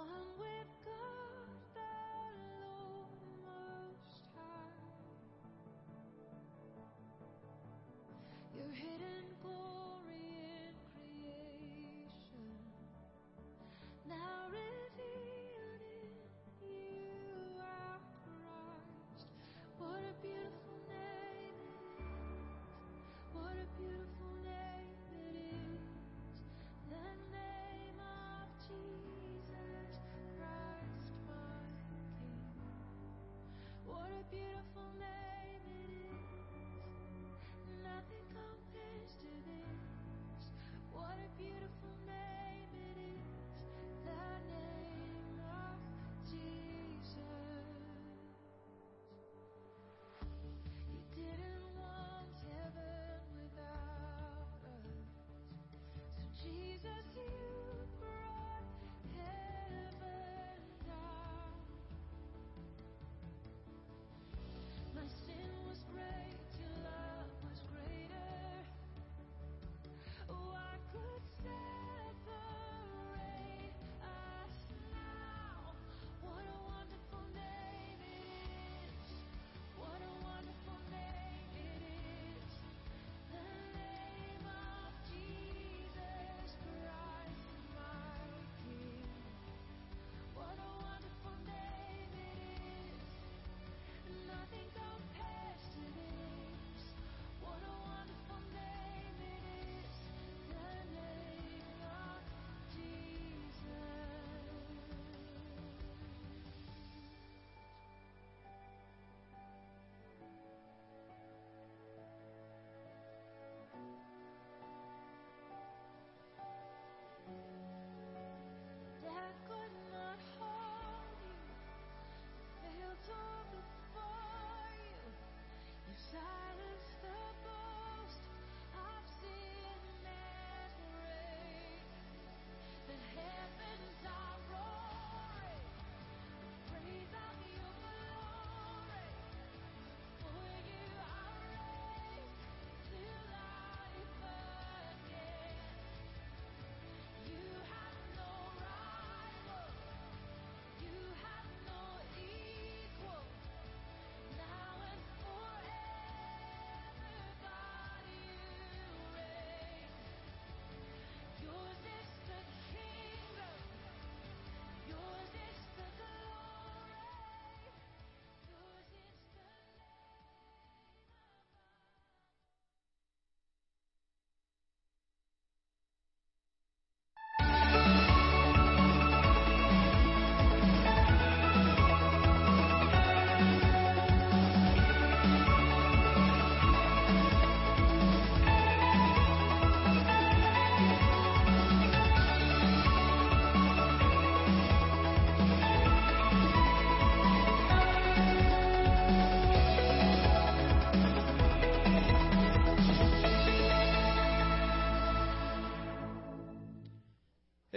One with God,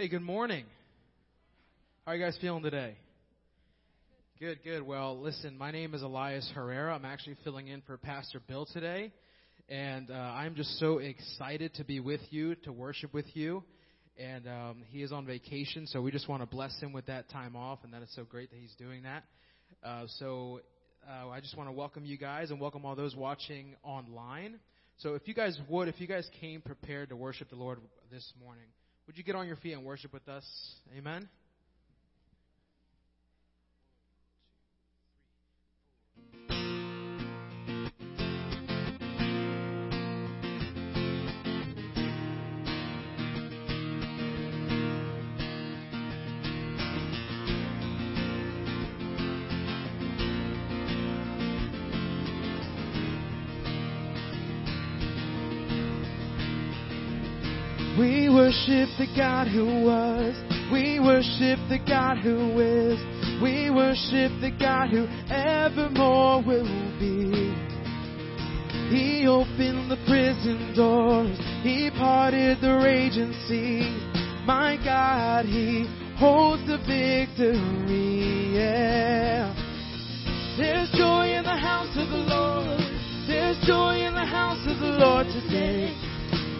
Hey, good morning. How are you guys feeling today? Good, good. Well, listen, my name is Elias Herrera. I'm actually filling in for Pastor Bill today. And uh, I'm just so excited to be with you, to worship with you. And um, he is on vacation, so we just want to bless him with that time off, and that is so great that he's doing that. Uh, so uh, I just want to welcome you guys and welcome all those watching online. So if you guys would, if you guys came prepared to worship the Lord this morning, would you get on your feet and worship with us? Amen. Worship the God who was. We worship the God who is. We worship the God who evermore will be. He opened the prison doors. He parted the raging sea. My God, He holds the victory. Yeah. There's joy in the house of the Lord. There's joy in the house of the Lord today.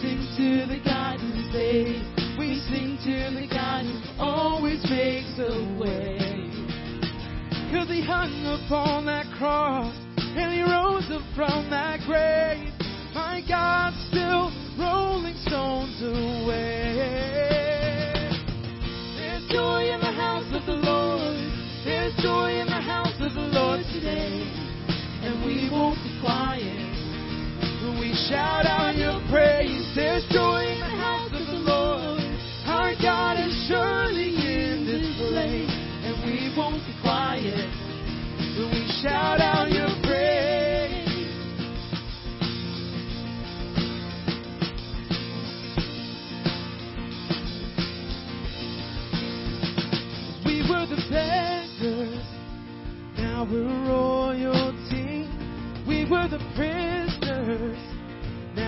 Sing to the God who saves. We sing to the God who always makes a way. Cause he hung upon that cross and he rose up from that grave. My God still rolling stones away. There's joy in the house of the Lord. There's joy in the house of the Lord today. And we won't be quiet. Shout out your praise. There's joy in the house of the Lord. Our God is surely in this place. And we won't be quiet. We shout out your praise. We were the beggars, now we're royalty. We were the prisoners,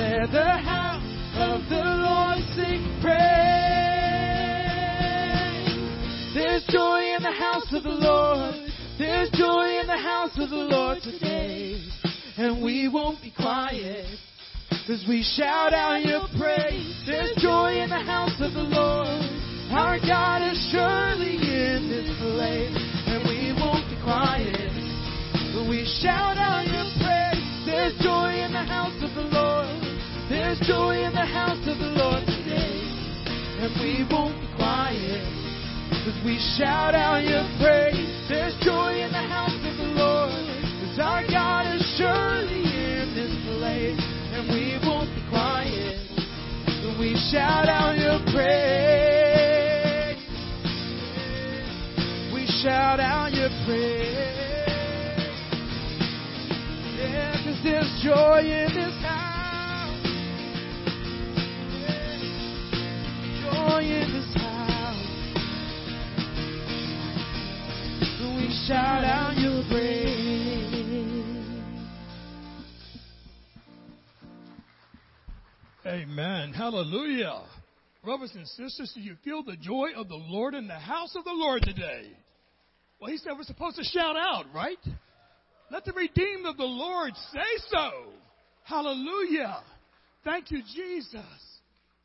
Let the house of the Lord sing praise. There's joy in the house of the Lord. There's joy in the house of the Lord today. And we won't be quiet. Cause we shout out your praise. There's joy in the house of the Lord. Our God is surely in this place. And we won't be quiet. But we shout out your praise. There's joy in the house of the Lord. Joy in the house of the Lord today. And we won't be quiet. Cause we shout out your praise. There's joy in the house of the Lord. Cause our God is surely in this place. And we won't be quiet. But we shout out your praise. We shout out your praise. Yeah, cause there's joy in this house. Shout out your praise. Amen. Hallelujah. Brothers and sisters, do you feel the joy of the Lord in the house of the Lord today? Well, he said we're supposed to shout out, right? Let the redeemed of the Lord say so. Hallelujah. Thank you, Jesus.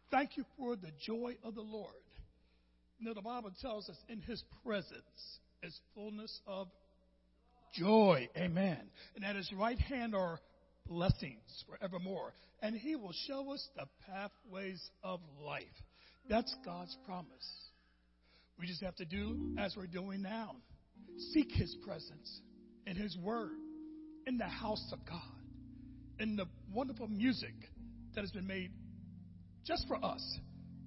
Thank you for the joy of the Lord. You the Bible tells us in his presence is fullness of joy. Amen. And at his right hand are blessings forevermore. And he will show us the pathways of life. That's God's promise. We just have to do as we're doing now seek his presence in his word, in the house of God, in the wonderful music that has been made just for us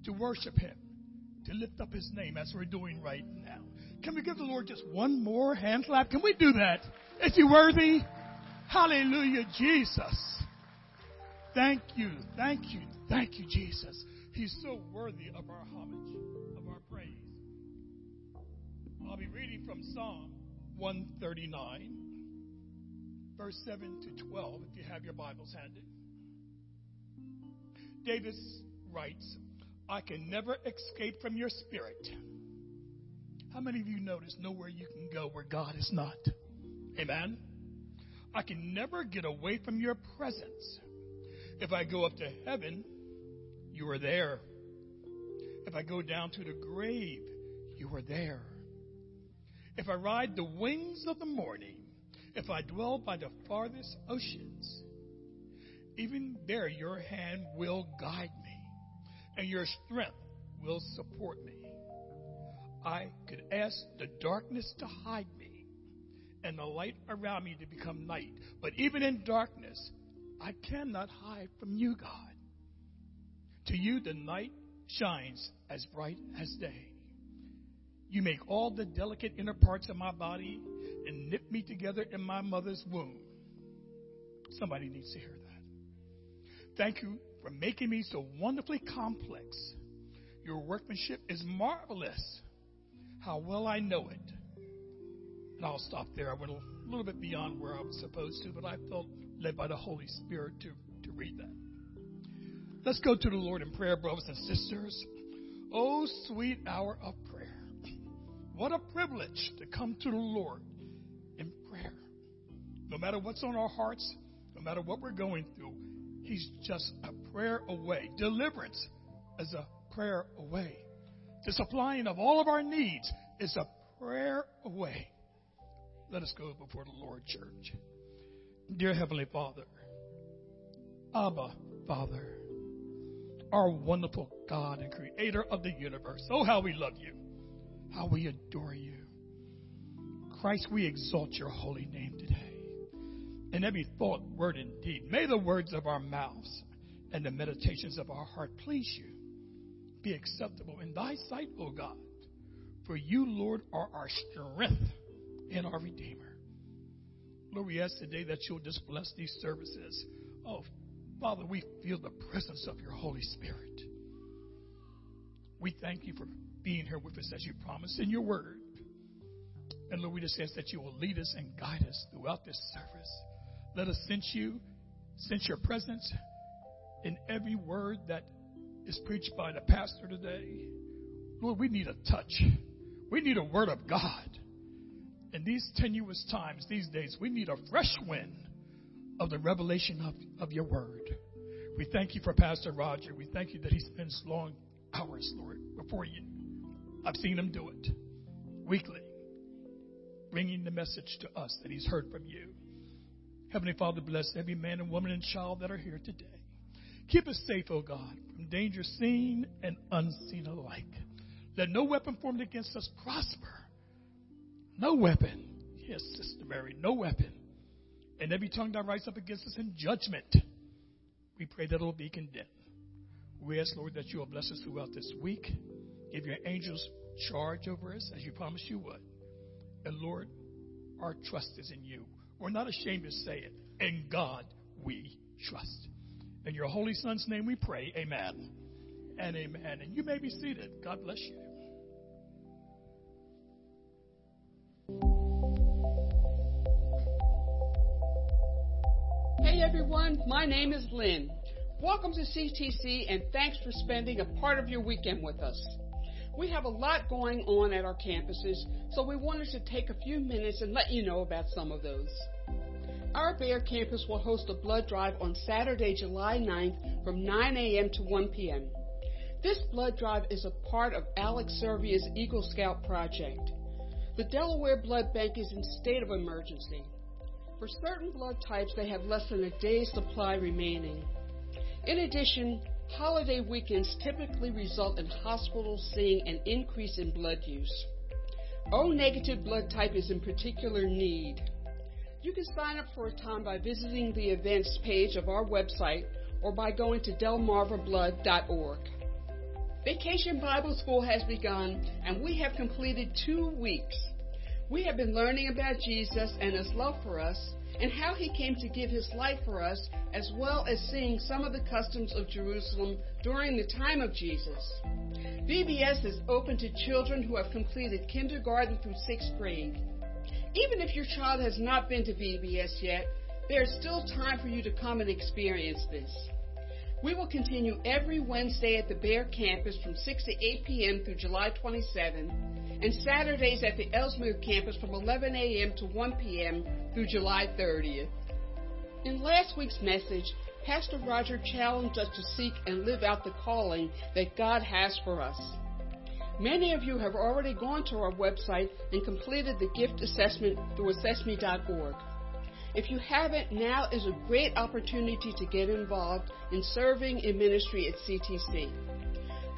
to worship him, to lift up his name as we're doing right now. Can we give the Lord just one more hand clap? Can we do that? Is he worthy? Hallelujah, Jesus. Thank you, thank you, thank you, Jesus. He's so worthy of our homage, of our praise. I'll be reading from Psalm 139, verse 7 to 12, if you have your Bibles handy. David writes, I can never escape from your spirit. How many of you there's nowhere you can go where God is not? Amen. I can never get away from your presence. If I go up to heaven, you are there. If I go down to the grave, you are there. If I ride the wings of the morning, if I dwell by the farthest oceans, even there your hand will guide me, and your strength will support me. I could ask the darkness to hide me and the light around me to become night. But even in darkness, I cannot hide from you, God. To you, the night shines as bright as day. You make all the delicate inner parts of my body and knit me together in my mother's womb. Somebody needs to hear that. Thank you for making me so wonderfully complex. Your workmanship is marvelous. How well I know it. And I'll stop there. I went a little bit beyond where I was supposed to, but I felt led by the Holy Spirit to, to read that. Let's go to the Lord in prayer, brothers and sisters. Oh, sweet hour of prayer. What a privilege to come to the Lord in prayer. No matter what's on our hearts, no matter what we're going through, He's just a prayer away. Deliverance is a prayer away. The supplying of all of our needs is a prayer away. Let us go before the Lord, church. Dear Heavenly Father, Abba, Father, our wonderful God and Creator of the universe. Oh, how we love you, how we adore you. Christ, we exalt your holy name today. In every thought, word, and deed, may the words of our mouths and the meditations of our heart please you. Be acceptable in thy sight, O God. For you, Lord, are our strength and our Redeemer. Lord, we ask today that you'll just bless these services. Oh, Father, we feel the presence of your Holy Spirit. We thank you for being here with us as you promised in your word. And Lord, we just ask that you will lead us and guide us throughout this service. Let us sense you, sense your presence in every word that is preached by the pastor today. Lord, we need a touch. We need a word of God. In these tenuous times, these days, we need a fresh wind of the revelation of, of your word. We thank you for Pastor Roger. We thank you that he spends long hours, Lord, before you. I've seen him do it weekly, bringing the message to us that he's heard from you. Heavenly Father, bless every man and woman and child that are here today. Keep us safe, O God, from danger seen and unseen alike. Let no weapon formed against us prosper. No weapon. Yes, Sister Mary, no weapon. And every tongue that rises up against us in judgment, we pray that it will be condemned. We ask, Lord, that you will bless us throughout this week. Give your angels charge over us as you promised you would. And Lord, our trust is in you. We're not ashamed to say it. In God we trust. In your holy Son's name we pray. Amen. And amen. And you may be seated. God bless you. Hey everyone, my name is Lynn. Welcome to CTC and thanks for spending a part of your weekend with us. We have a lot going on at our campuses, so we wanted to take a few minutes and let you know about some of those. Our Bear campus will host a blood drive on Saturday, July 9th from 9 a.m. to 1 p.m. This blood drive is a part of Alex Servia's Eagle Scout project. The Delaware Blood Bank is in state of emergency. For certain blood types, they have less than a day's supply remaining. In addition, holiday weekends typically result in hospitals seeing an increase in blood use. O negative blood type is in particular need. You can sign up for a time by visiting the events page of our website or by going to delmarvablood.org. Vacation Bible School has begun and we have completed two weeks. We have been learning about Jesus and his love for us and how he came to give his life for us, as well as seeing some of the customs of Jerusalem during the time of Jesus. VBS is open to children who have completed kindergarten through sixth grade. Even if your child has not been to VBS yet, there is still time for you to come and experience this. We will continue every Wednesday at the Bear campus from 6 to 8 p.m. through July 27, and Saturdays at the Elsmere campus from 11 a.m. to 1 p.m. through July 30th. In last week's message, Pastor Roger challenged us to seek and live out the calling that God has for us. Many of you have already gone to our website and completed the gift assessment through assessme.org. If you haven't, now is a great opportunity to get involved in serving in ministry at CTC.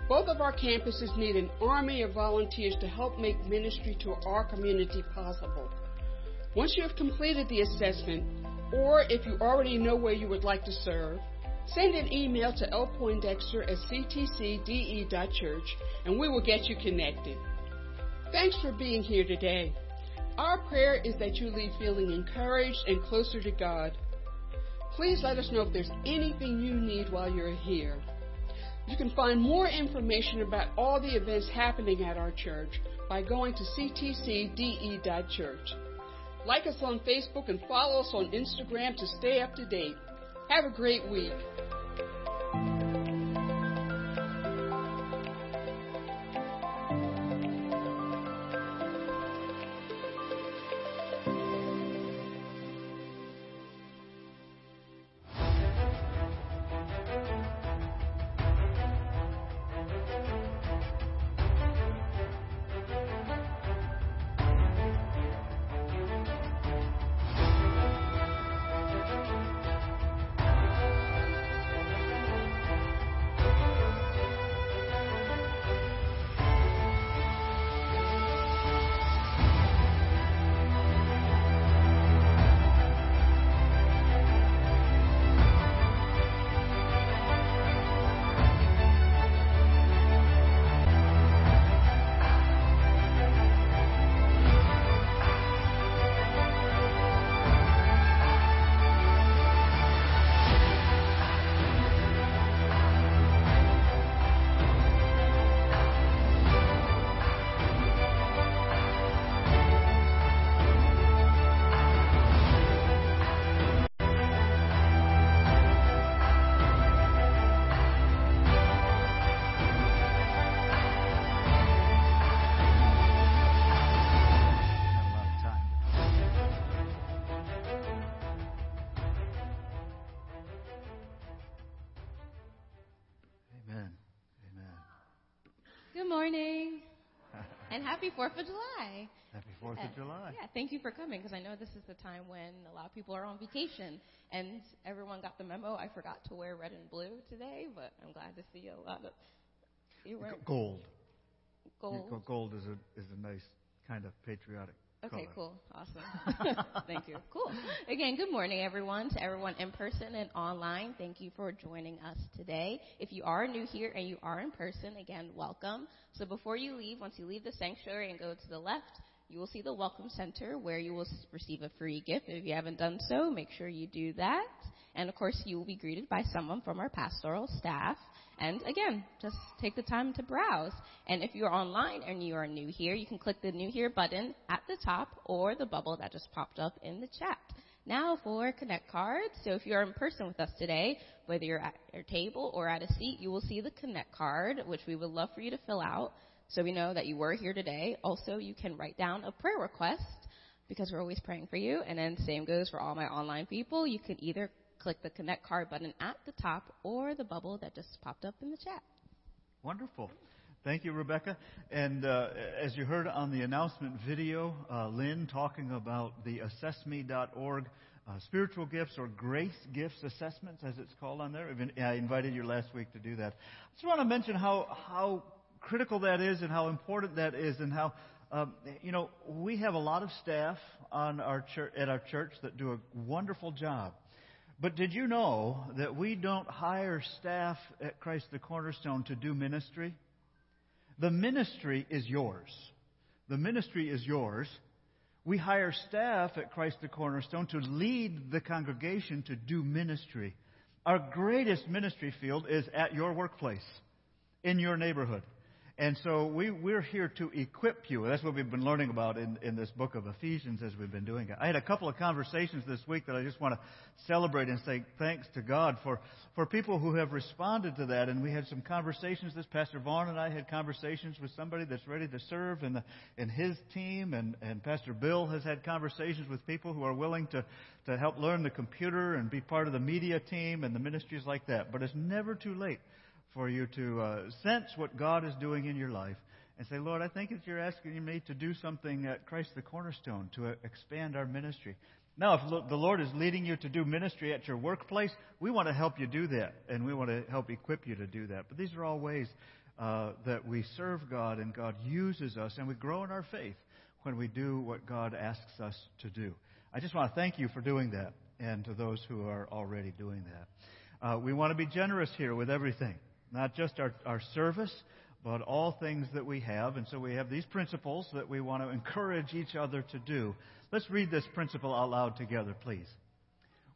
Both of our campuses need an army of volunteers to help make ministry to our community possible. Once you have completed the assessment, or if you already know where you would like to serve, send an email to lpoindexter at ctcde.church and we will get you connected. Thanks for being here today. Our prayer is that you leave feeling encouraged and closer to God. Please let us know if there's anything you need while you're here. You can find more information about all the events happening at our church by going to ctcde.church. Like us on Facebook and follow us on Instagram to stay up to date. Have a great week. And happy 4th of July. Happy Fourth Uh, of July. Yeah, thank you for coming because I know this is the time when a lot of people are on vacation and everyone got the memo. I forgot to wear red and blue today, but I'm glad to see a lot of you wearing Gold. gold. Gold is a is a nice kind of patriotic. Okay, color. cool. Awesome. thank you. Cool. Again, good morning, everyone. To everyone in person and online, thank you for joining us today. If you are new here and you are in person, again, welcome. So before you leave, once you leave the sanctuary and go to the left, you will see the Welcome Center where you will receive a free gift. If you haven't done so, make sure you do that. And of course, you will be greeted by someone from our pastoral staff. And again, just take the time to browse. And if you're online and you are new here, you can click the new here button at the top or the bubble that just popped up in the chat. Now for Connect cards. So if you're in person with us today, whether you're at your table or at a seat, you will see the Connect card, which we would love for you to fill out so we know that you were here today. Also, you can write down a prayer request because we're always praying for you. And then same goes for all my online people. You can either click the Connect card button at the top or the bubble that just popped up in the chat. Wonderful. Thank you, Rebecca. And uh, as you heard on the announcement video, uh, Lynn talking about the assessme.org uh, spiritual gifts or grace gifts assessments, as it's called on there. I invited you last week to do that. I just want to mention how how critical that is and how important that is, and how um, you know we have a lot of staff on our church at our church that do a wonderful job. But did you know that we don't hire staff at Christ the Cornerstone to do ministry? The ministry is yours. The ministry is yours. We hire staff at Christ the Cornerstone to lead the congregation to do ministry. Our greatest ministry field is at your workplace, in your neighborhood. And so we, we're here to equip you. That's what we've been learning about in, in this book of Ephesians as we've been doing it. I had a couple of conversations this week that I just want to celebrate and say thanks to God for, for people who have responded to that. And we had some conversations. This Pastor Vaughn and I had conversations with somebody that's ready to serve in, the, in his team. And, and Pastor Bill has had conversations with people who are willing to, to help learn the computer and be part of the media team and the ministries like that. But it's never too late for you to uh, sense what God is doing in your life and say, Lord, I think that you're asking me to do something at Christ the Cornerstone to uh, expand our ministry. Now, if the Lord is leading you to do ministry at your workplace, we want to help you do that, and we want to help equip you to do that. But these are all ways uh, that we serve God and God uses us and we grow in our faith when we do what God asks us to do. I just want to thank you for doing that and to those who are already doing that. Uh, we want to be generous here with everything, not just our, our service, but all things that we have. And so we have these principles that we want to encourage each other to do. Let's read this principle out loud together, please.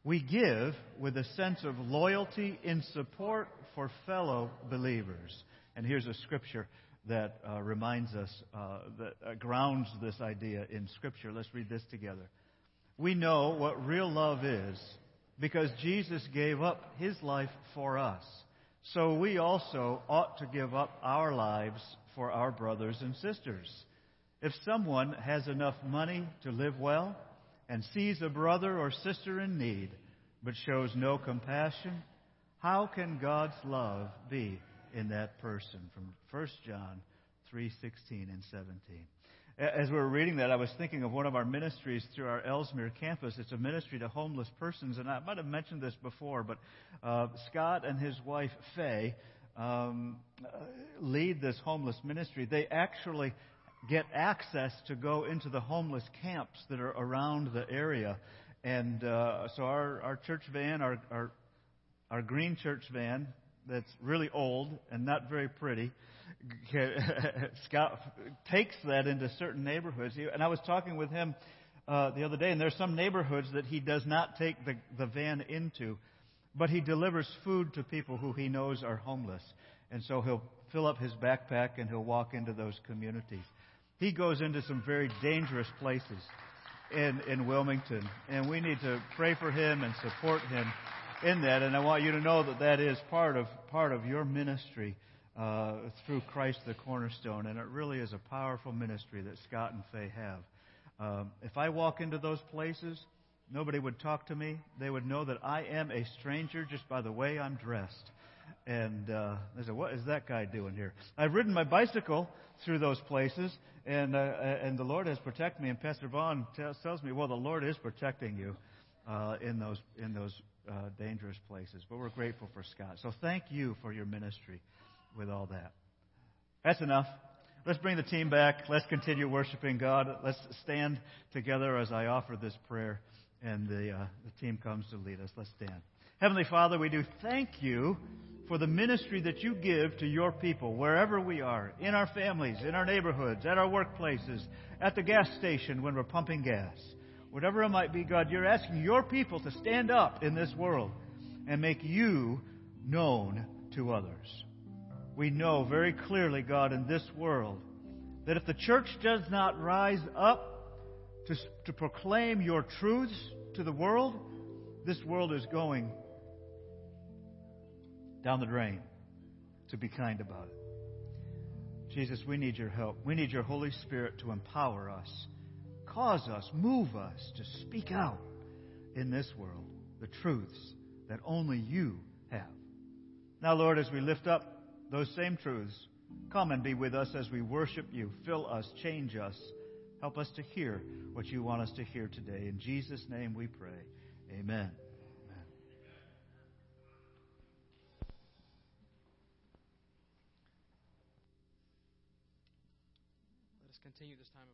We give with a sense of loyalty in support for fellow believers. And here's a scripture that uh, reminds us, uh, that uh, grounds this idea in Scripture. Let's read this together. We know what real love is because Jesus gave up his life for us. So we also ought to give up our lives for our brothers and sisters. If someone has enough money to live well and sees a brother or sister in need but shows no compassion, how can God's love be in that person? From 1 John 3:16 and 17. As we were reading that, I was thinking of one of our ministries through our Elsmere campus. It's a ministry to homeless persons, and I might have mentioned this before, but uh, Scott and his wife Faye um, lead this homeless ministry. They actually get access to go into the homeless camps that are around the area, and uh, so our our church van, our our our green church van, that's really old and not very pretty. Scott takes that into certain neighborhoods. And I was talking with him uh, the other day, and there's some neighborhoods that he does not take the, the van into, but he delivers food to people who he knows are homeless. And so he'll fill up his backpack and he'll walk into those communities. He goes into some very dangerous places in, in Wilmington, and we need to pray for him and support him in that. And I want you to know that that is part of part of your ministry uh, through Christ the Cornerstone, and it really is a powerful ministry that Scott and Faye have. Um, if I walk into those places, nobody would talk to me. They would know that I am a stranger just by the way I'm dressed. And uh, they said, "What is that guy doing here?" I've ridden my bicycle through those places, and uh, and the Lord has protected me. And Pastor Vaughn tells, tells me, "Well, the Lord is protecting you uh, in those in those uh, dangerous places." But we're grateful for Scott. So thank you for your ministry with all that. That's enough. Let's bring the team back. Let's continue worshiping God. Let's stand together as I offer this prayer, and the, uh, the team comes to lead us. Let's stand. Heavenly Father, we do thank you for the ministry that you give to your people wherever we are, in our families, in our neighborhoods, at our workplaces, at the gas station when we're pumping gas. Whatever it might be, God, you're asking your people to stand up in this world and make you known to others we know very clearly, God, in this world, that if the church does not rise up to, to proclaim your truths to the world, this world is going down the drain. To be kind about it. Jesus, we need your help. We need your Holy Spirit to empower us, cause us, move us to speak out in this world the truths that only you have. Now, Lord, as we lift up those same truths. Come and be with us as we worship you. Fill us, change us. Help us to hear what you want us to hear today. In Jesus' name we pray. Amen. Let us continue this time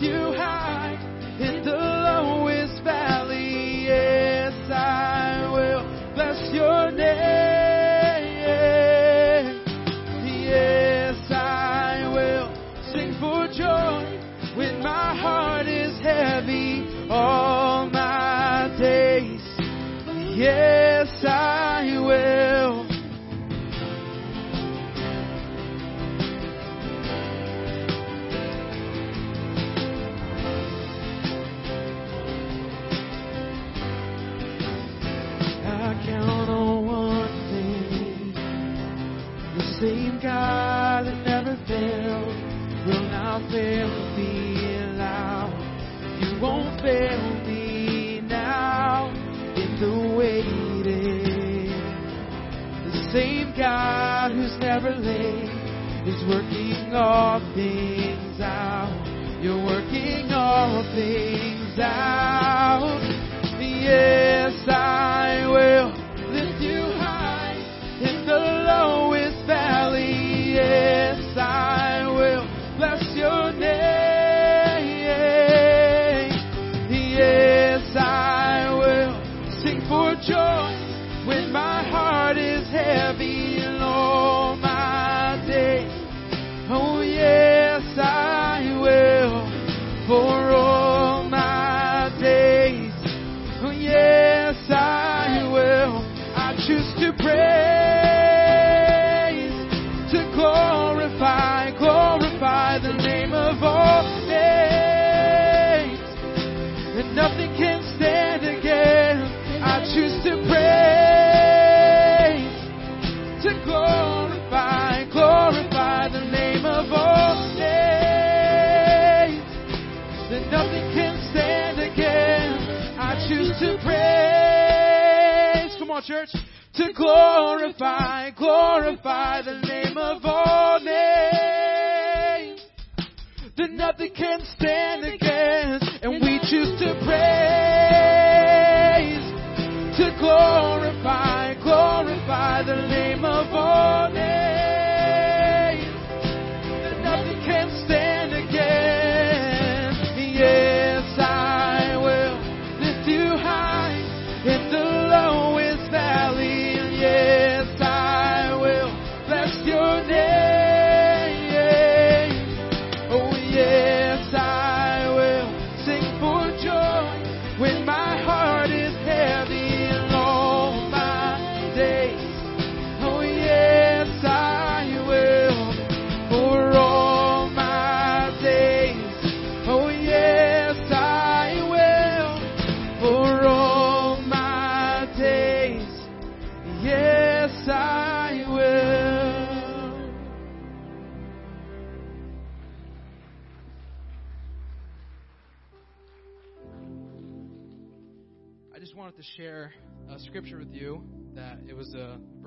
you high Fail me now in the waiting. The same God who's never late is working all things out. You're working all things out. Yes, I will joy To glorify, glorify the name of all names. That nothing can stand against. And we choose to praise. To glorify, glorify the name of all names.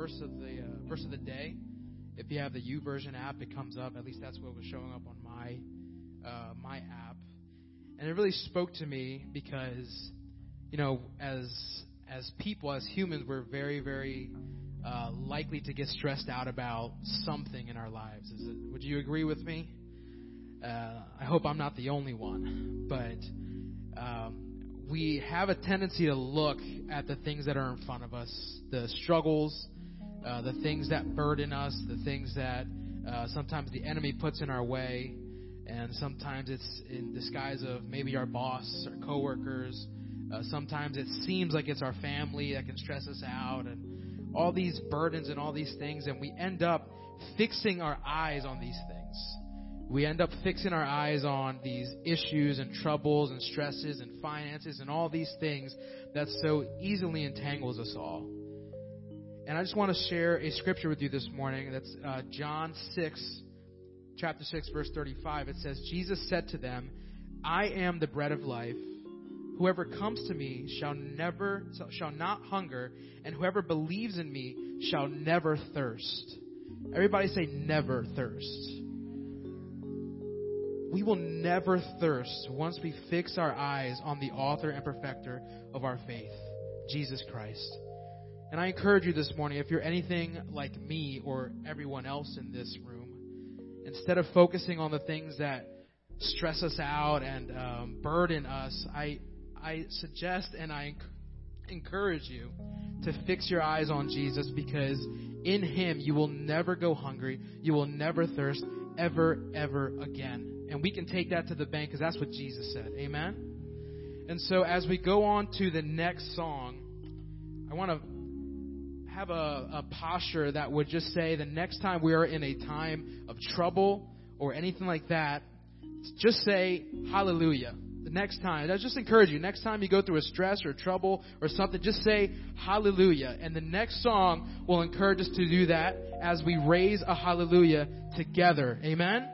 Verse of the uh, verse of the day. If you have the YouVersion app, it comes up. At least that's what was showing up on my uh, my app, and it really spoke to me because you know as as people as humans we're very very uh, likely to get stressed out about something in our lives. Is it, would you agree with me? Uh, I hope I'm not the only one, but um, we have a tendency to look at the things that are in front of us, the struggles, uh, the things that burden us, the things that uh, sometimes the enemy puts in our way, and sometimes it's in disguise of maybe our boss or coworkers. Uh, sometimes it seems like it's our family that can stress us out, and all these burdens and all these things, and we end up fixing our eyes on these things. We end up fixing our eyes on these issues and troubles and stresses and finances and all these things that so easily entangles us all. And I just want to share a scripture with you this morning. That's uh, John 6, chapter 6, verse 35. It says, Jesus said to them, I am the bread of life. Whoever comes to me shall never shall not hunger, and whoever believes in me shall never thirst. Everybody say never thirst. We will never thirst once we fix our eyes on the author and perfecter of our faith, Jesus Christ. And I encourage you this morning, if you're anything like me or everyone else in this room, instead of focusing on the things that stress us out and um, burden us, I, I suggest and I encourage you to fix your eyes on Jesus because in Him you will never go hungry, you will never thirst, ever, ever again. And we can take that to the bank because that's what Jesus said. Amen? And so as we go on to the next song, I want to have a, a posture that would just say the next time we are in a time of trouble or anything like that, just say hallelujah. The next time, I just encourage you, next time you go through a stress or trouble or something, just say hallelujah. And the next song will encourage us to do that as we raise a hallelujah together. Amen?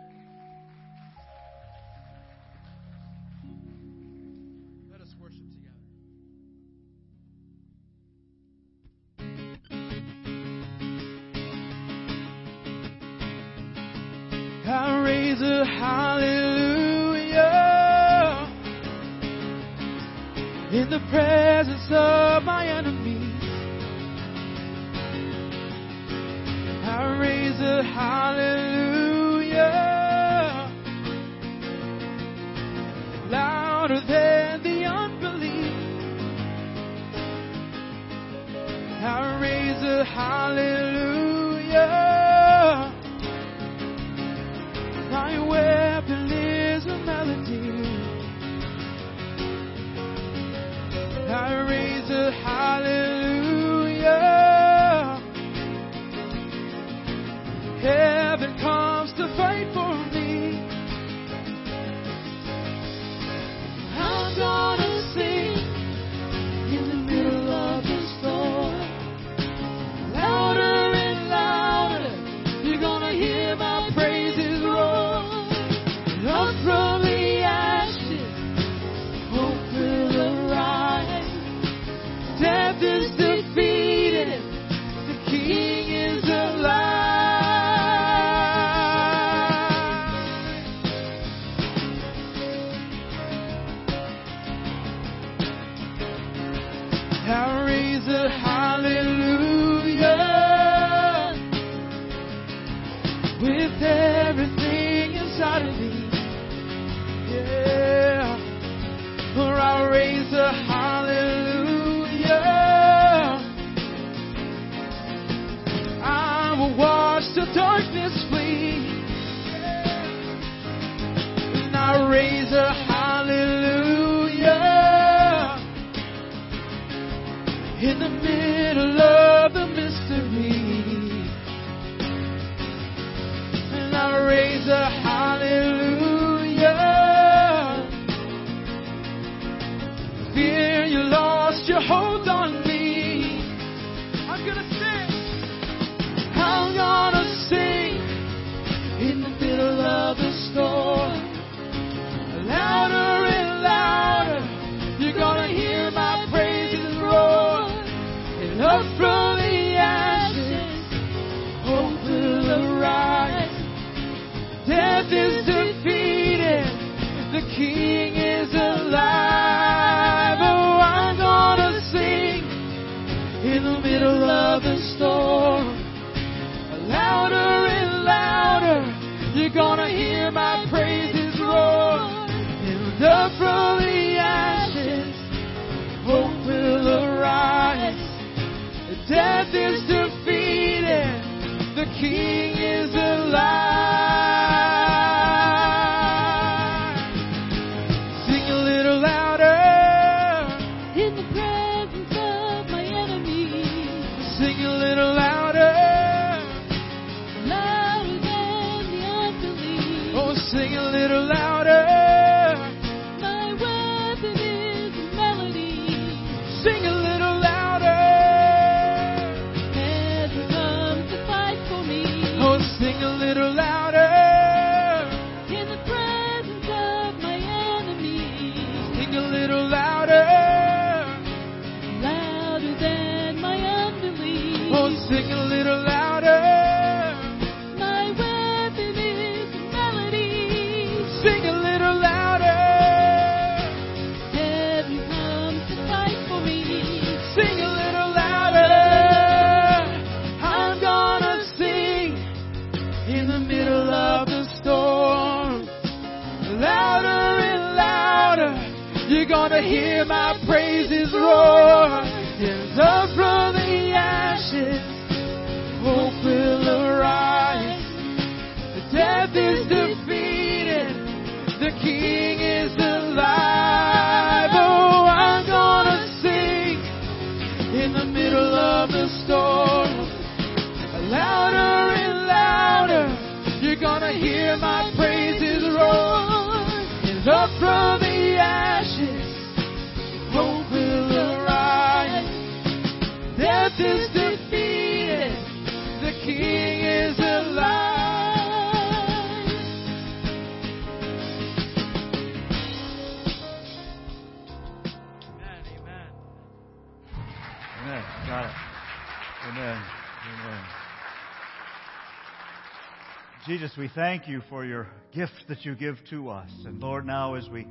Thank you for your gift that you give to us. And Lord, now as we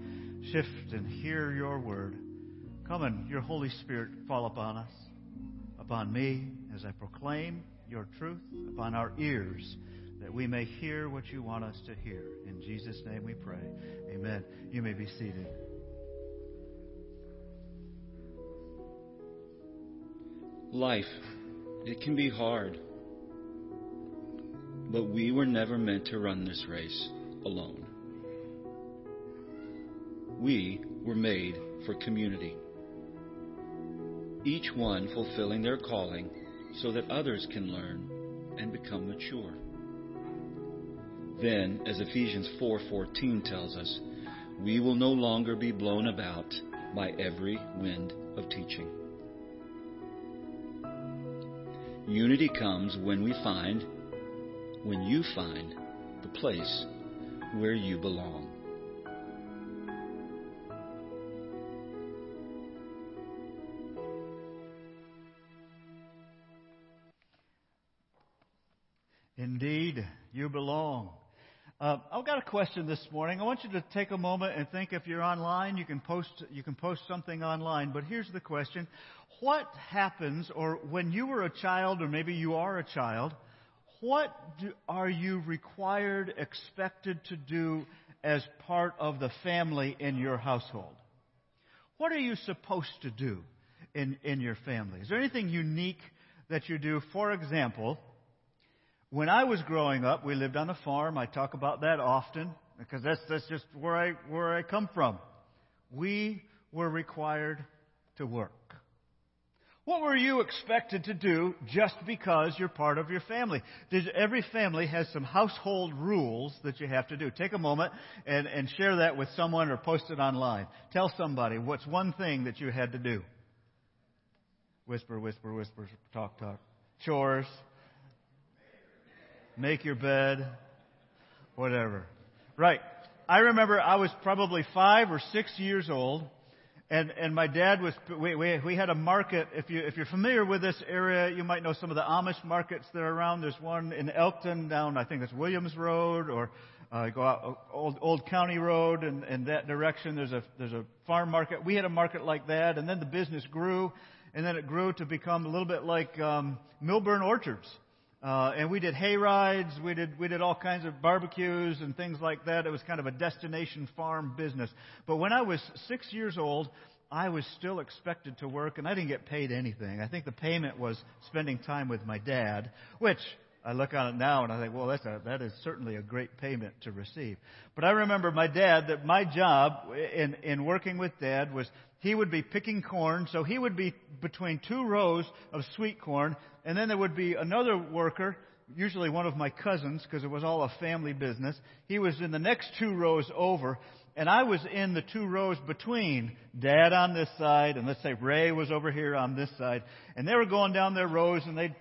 shift and hear your word, come and your Holy Spirit fall upon us, upon me as I proclaim your truth, upon our ears, that we may hear what you want us to hear. In Jesus' name we pray. Amen. You may be seated. Life, it can be hard. But we were never meant to run this race alone. We were made for community, each one fulfilling their calling so that others can learn and become mature. Then, as Ephesians 4:14 tells us, we will no longer be blown about by every wind of teaching. Unity comes when we find when you find the place where you belong. Indeed, you belong. Uh, I've got a question this morning. I want you to take a moment and think if you're online, you can post you can post something online. But here's the question: What happens, or when you were a child, or maybe you are a child, what do, are you required, expected to do as part of the family in your household? What are you supposed to do in, in your family? Is there anything unique that you do? For example, when I was growing up, we lived on a farm. I talk about that often because that's, that's just where I, where I come from. We were required to work. What were you expected to do just because you're part of your family? Every family has some household rules that you have to do. Take a moment and, and share that with someone or post it online. Tell somebody what's one thing that you had to do. Whisper, whisper, whisper, talk, talk. Chores. Make your bed. Whatever. Right. I remember I was probably five or six years old and and my dad was we, we we had a market. If you if you're familiar with this area you might know some of the Amish markets that are around. There's one in Elkton down I think it's Williams Road or uh, go out old old County Road and and that direction. There's a there's a farm market. We had a market like that and then the business grew and then it grew to become a little bit like um, Milburn Orchards uh, and we did hay rides, we did, we did all kinds of barbecues and things like that. It was kind of a destination farm business. But when I was six years old, I was still expected to work and I didn't get paid anything. I think the payment was spending time with my dad, which I look on it now and I think, well, that's a, that is certainly a great payment to receive. But I remember my dad that my job in, in working with dad was he would be picking corn, so he would be between two rows of sweet corn, and then there would be another worker, usually one of my cousins, because it was all a family business. He was in the next two rows over, and I was in the two rows between Dad on this side, and let's say Ray was over here on this side, and they were going down their rows, and they'd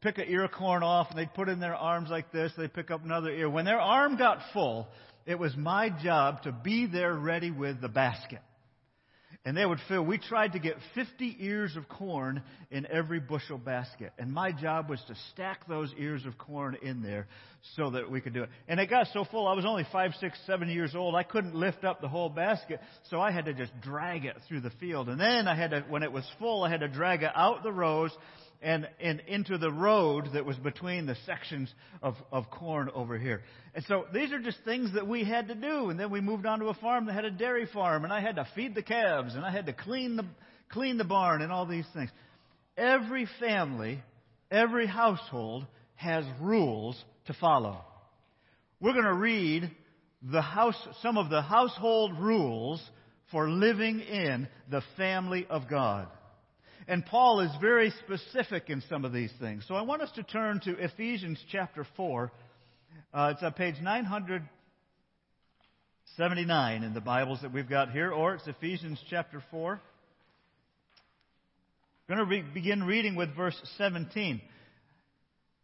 pick an ear of corn off, and they'd put in their arms like this. They'd pick up another ear. When their arm got full, it was my job to be there ready with the basket and they would fill. We tried to get 50 ears of corn in every bushel basket. And my job was to stack those ears of corn in there so that we could do it. And it got so full, I was only five, six, seven years old. I couldn't lift up the whole basket, so I had to just drag it through the field. And then I had to, when it was full, I had to drag it out the rows and, and into the road that was between the sections of, of corn over here. And so these are just things that we had to do. And then we moved on to a farm that had a dairy farm, and I had to feed the calves, and I had to clean the, clean the barn, and all these things. Every family, every household has rules to follow. We're going to read the house, some of the household rules for living in the family of God. And Paul is very specific in some of these things. So I want us to turn to Ephesians chapter 4. Uh, it's on page 979 in the Bibles that we've got here, or it's Ephesians chapter 4. I'm going to re- begin reading with verse 17.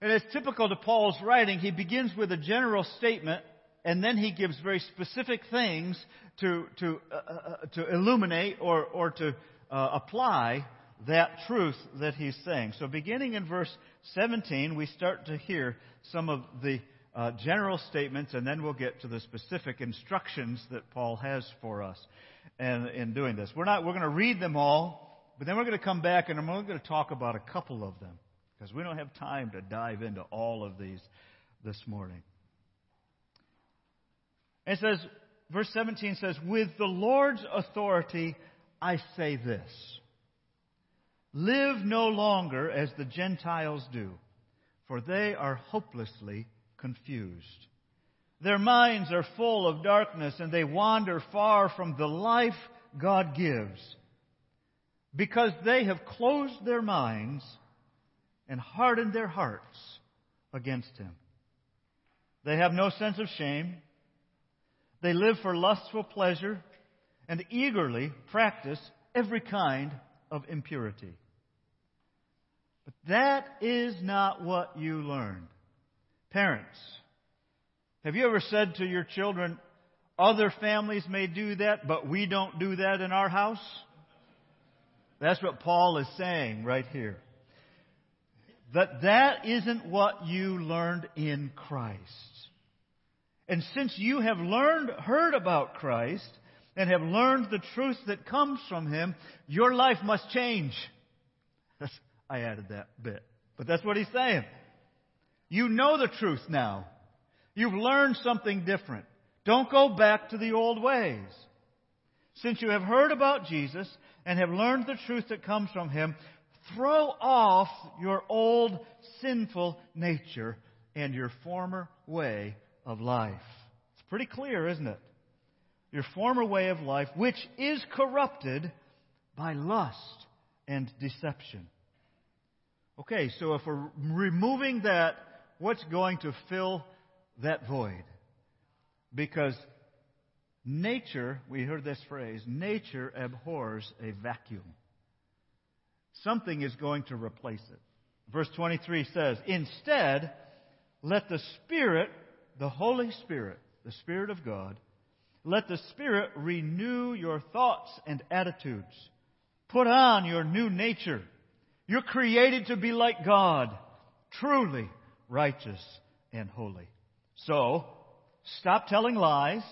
And as typical to Paul's writing, he begins with a general statement and then he gives very specific things to, to, uh, uh, to illuminate or, or to uh, apply that truth that he's saying. So, beginning in verse 17, we start to hear some of the uh, general statements, and then we'll get to the specific instructions that Paul has for us and, in doing this. We're, not, we're going to read them all, but then we're going to come back and I'm only going to talk about a couple of them because we don't have time to dive into all of these this morning. It says, verse 17 says, With the Lord's authority I say this Live no longer as the Gentiles do, for they are hopelessly confused. Their minds are full of darkness and they wander far from the life God gives because they have closed their minds and hardened their hearts against Him. They have no sense of shame. They live for lustful pleasure and eagerly practice every kind of impurity. But that is not what you learned. Parents, have you ever said to your children, other families may do that, but we don't do that in our house? That's what Paul is saying right here. That that isn't what you learned in Christ. And since you have learned, heard about Christ, and have learned the truth that comes from Him, your life must change. I added that bit. But that's what he's saying. You know the truth now. You've learned something different. Don't go back to the old ways. Since you have heard about Jesus and have learned the truth that comes from Him, throw off your old sinful nature and your former way of life. It's pretty clear, isn't it? Your former way of life, which is corrupted by lust and deception. Okay, so if we're removing that, what's going to fill that void? Because nature, we heard this phrase, nature abhors a vacuum. Something is going to replace it. Verse 23 says, Instead, let the Spirit, the Holy Spirit, the Spirit of God, let the Spirit renew your thoughts and attitudes. Put on your new nature. You're created to be like God, truly righteous and holy. So, stop telling lies.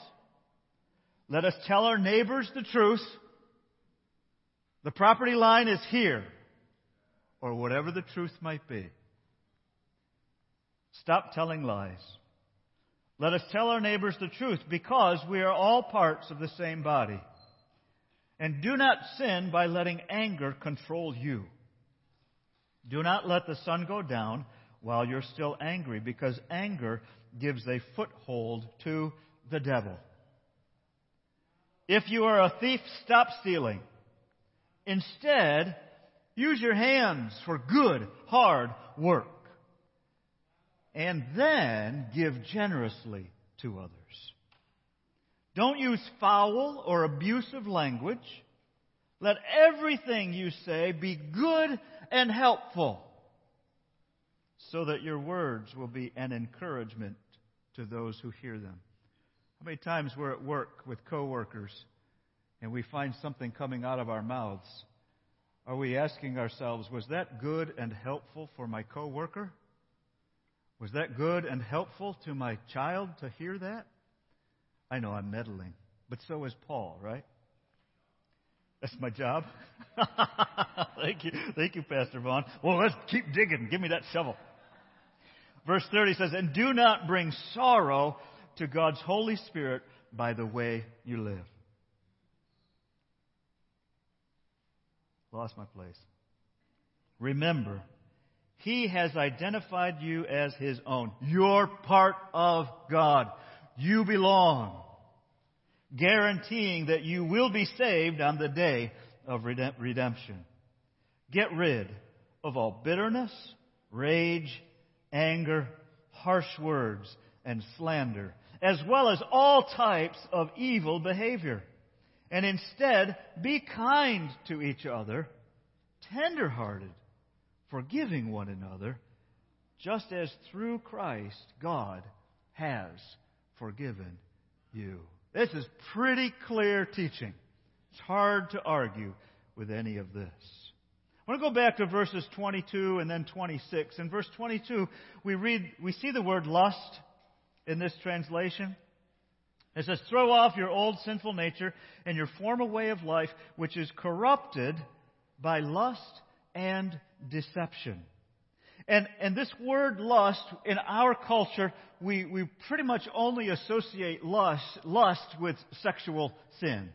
Let us tell our neighbors the truth. The property line is here, or whatever the truth might be. Stop telling lies. Let us tell our neighbors the truth because we are all parts of the same body. And do not sin by letting anger control you. Do not let the sun go down while you're still angry because anger gives a foothold to the devil. If you are a thief, stop stealing. Instead, use your hands for good, hard work. And then give generously to others. Don't use foul or abusive language. Let everything you say be good and helpful so that your words will be an encouragement to those who hear them. How many times we're at work with coworkers and we find something coming out of our mouths? Are we asking ourselves, was that good and helpful for my coworker? Was that good and helpful to my child to hear that? I know I'm meddling, but so is Paul, right? That's my job. Thank you. Thank you, Pastor Vaughn. Well, let's keep digging. Give me that shovel. Verse 30 says, And do not bring sorrow to God's Holy Spirit by the way you live. Lost my place. Remember, He has identified you as His own. You're part of God. You belong guaranteeing that you will be saved on the day of redemption. Get rid of all bitterness, rage, anger, harsh words, and slander, as well as all types of evil behavior. And instead, be kind to each other, tenderhearted, forgiving one another, just as through Christ God has forgiven you. This is pretty clear teaching. It's hard to argue with any of this. I want to go back to verses 22 and then 26. In verse 22, we read, we see the word lust in this translation. It says, throw off your old sinful nature and your former way of life, which is corrupted by lust and deception. And, and this word lust, in our culture, we, we pretty much only associate lust, lust with sexual sin.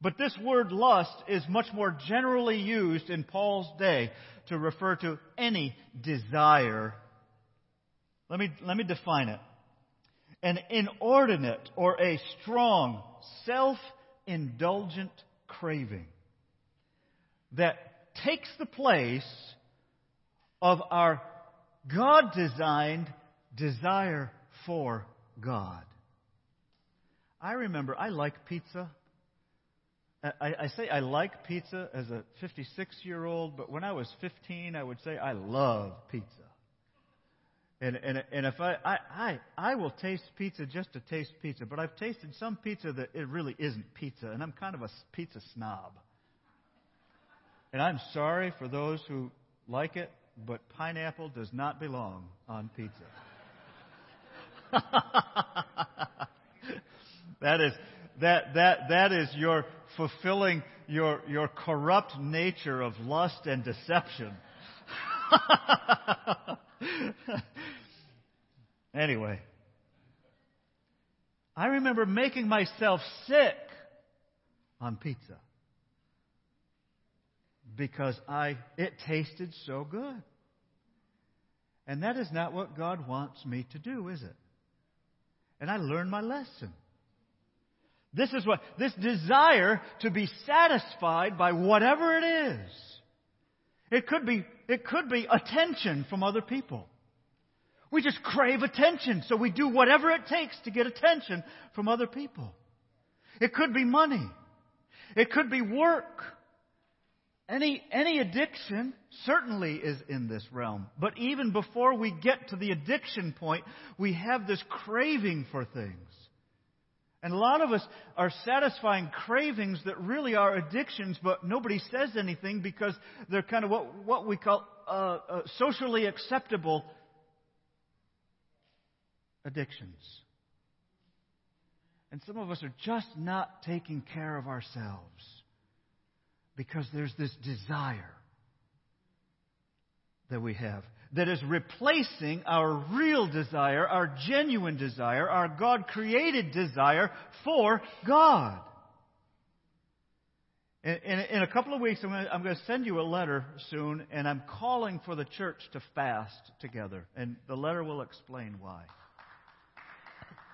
But this word lust is much more generally used in Paul's day to refer to any desire. Let me, let me define it. An inordinate or a strong, self-indulgent craving that takes the place of our God designed desire for God. I remember I like pizza. I, I, say I like pizza as a 56 year old, but when I was 15, I would say I love pizza. And, and, and if I, I, I, I will taste pizza just to taste pizza, but I've tasted some pizza that it really isn't pizza, and I'm kind of a pizza snob. And I'm sorry for those who like it, but pineapple does not belong on pizza. that is that that that is your fulfilling your your corrupt nature of lust and deception. anyway, I remember making myself sick on pizza because I it tasted so good. And that is not what God wants me to do, is it? And I learned my lesson. This is what this desire to be satisfied by whatever it is. It could be it could be attention from other people. We just crave attention, so we do whatever it takes to get attention from other people. It could be money. It could be work. Any, any addiction certainly is in this realm. But even before we get to the addiction point, we have this craving for things. And a lot of us are satisfying cravings that really are addictions, but nobody says anything because they're kind of what, what we call uh, uh, socially acceptable addictions. And some of us are just not taking care of ourselves because there's this desire that we have that is replacing our real desire, our genuine desire, our God created desire for God. In, in, in, a couple of weeks, I'm going, to, I'm going to send you a letter soon, and I'm calling for the church to fast together. And the letter will explain why.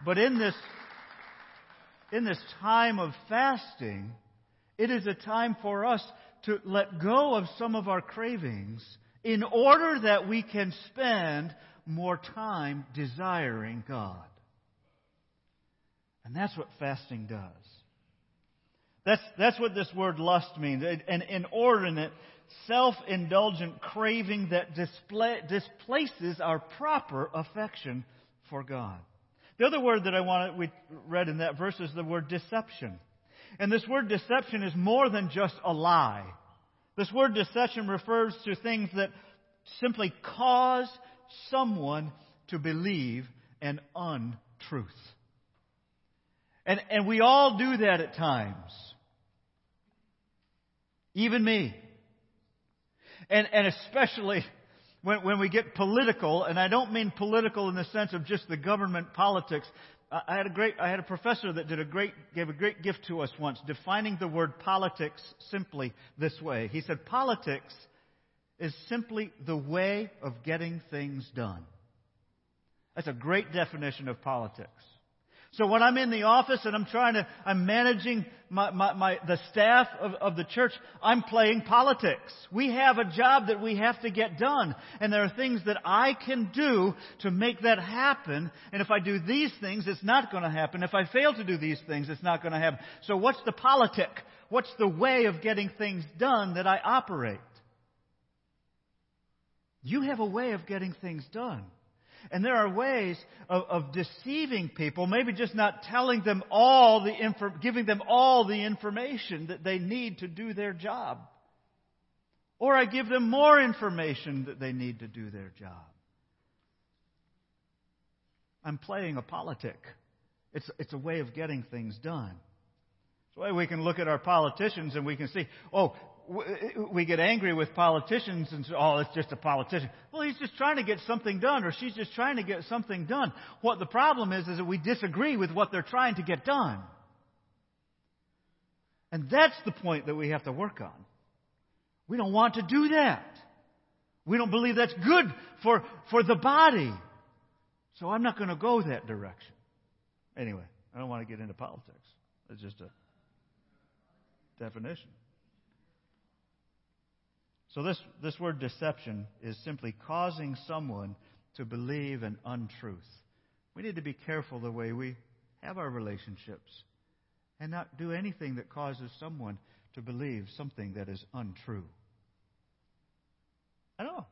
But in this, in this time of fasting, it is a time for us to let go of some of our cravings in order that we can spend more time desiring God. And that's what fasting does. That's, that's what this word lust means. An inordinate, self-indulgent craving that display, displaces our proper affection for God. The other word that I want we read in that verse is the word deception. And this word deception is more than just a lie. This word deception refers to things that simply cause someone to believe an untruth. And, and we all do that at times. Even me. And, and especially when, when we get political, and I don't mean political in the sense of just the government politics, I had a great, I had a professor that did a great, gave a great gift to us once, defining the word politics simply this way. He said, politics is simply the way of getting things done. That's a great definition of politics. So when I'm in the office and I'm trying to, I'm managing my, my, my, the staff of, of the church, I'm playing politics. We have a job that we have to get done. And there are things that I can do to make that happen. And if I do these things, it's not going to happen. If I fail to do these things, it's not going to happen. So what's the politic? What's the way of getting things done that I operate? You have a way of getting things done. And there are ways of, of, deceiving people, maybe just not telling them all the info, giving them all the information that they need to do their job. Or I give them more information that they need to do their job. I'm playing a politic. It's, it's a way of getting things done. It's a way we can look at our politicians and we can see, oh, we get angry with politicians and say, oh, it's just a politician. Well, he's just trying to get something done or she's just trying to get something done. What the problem is, is that we disagree with what they're trying to get done. And that's the point that we have to work on. We don't want to do that. We don't believe that's good for, for the body. So I'm not going to go that direction. Anyway, I don't want to get into politics. It's just a definition. So this, this word deception is simply causing someone to believe an untruth. We need to be careful the way we have our relationships and not do anything that causes someone to believe something that is untrue. I know.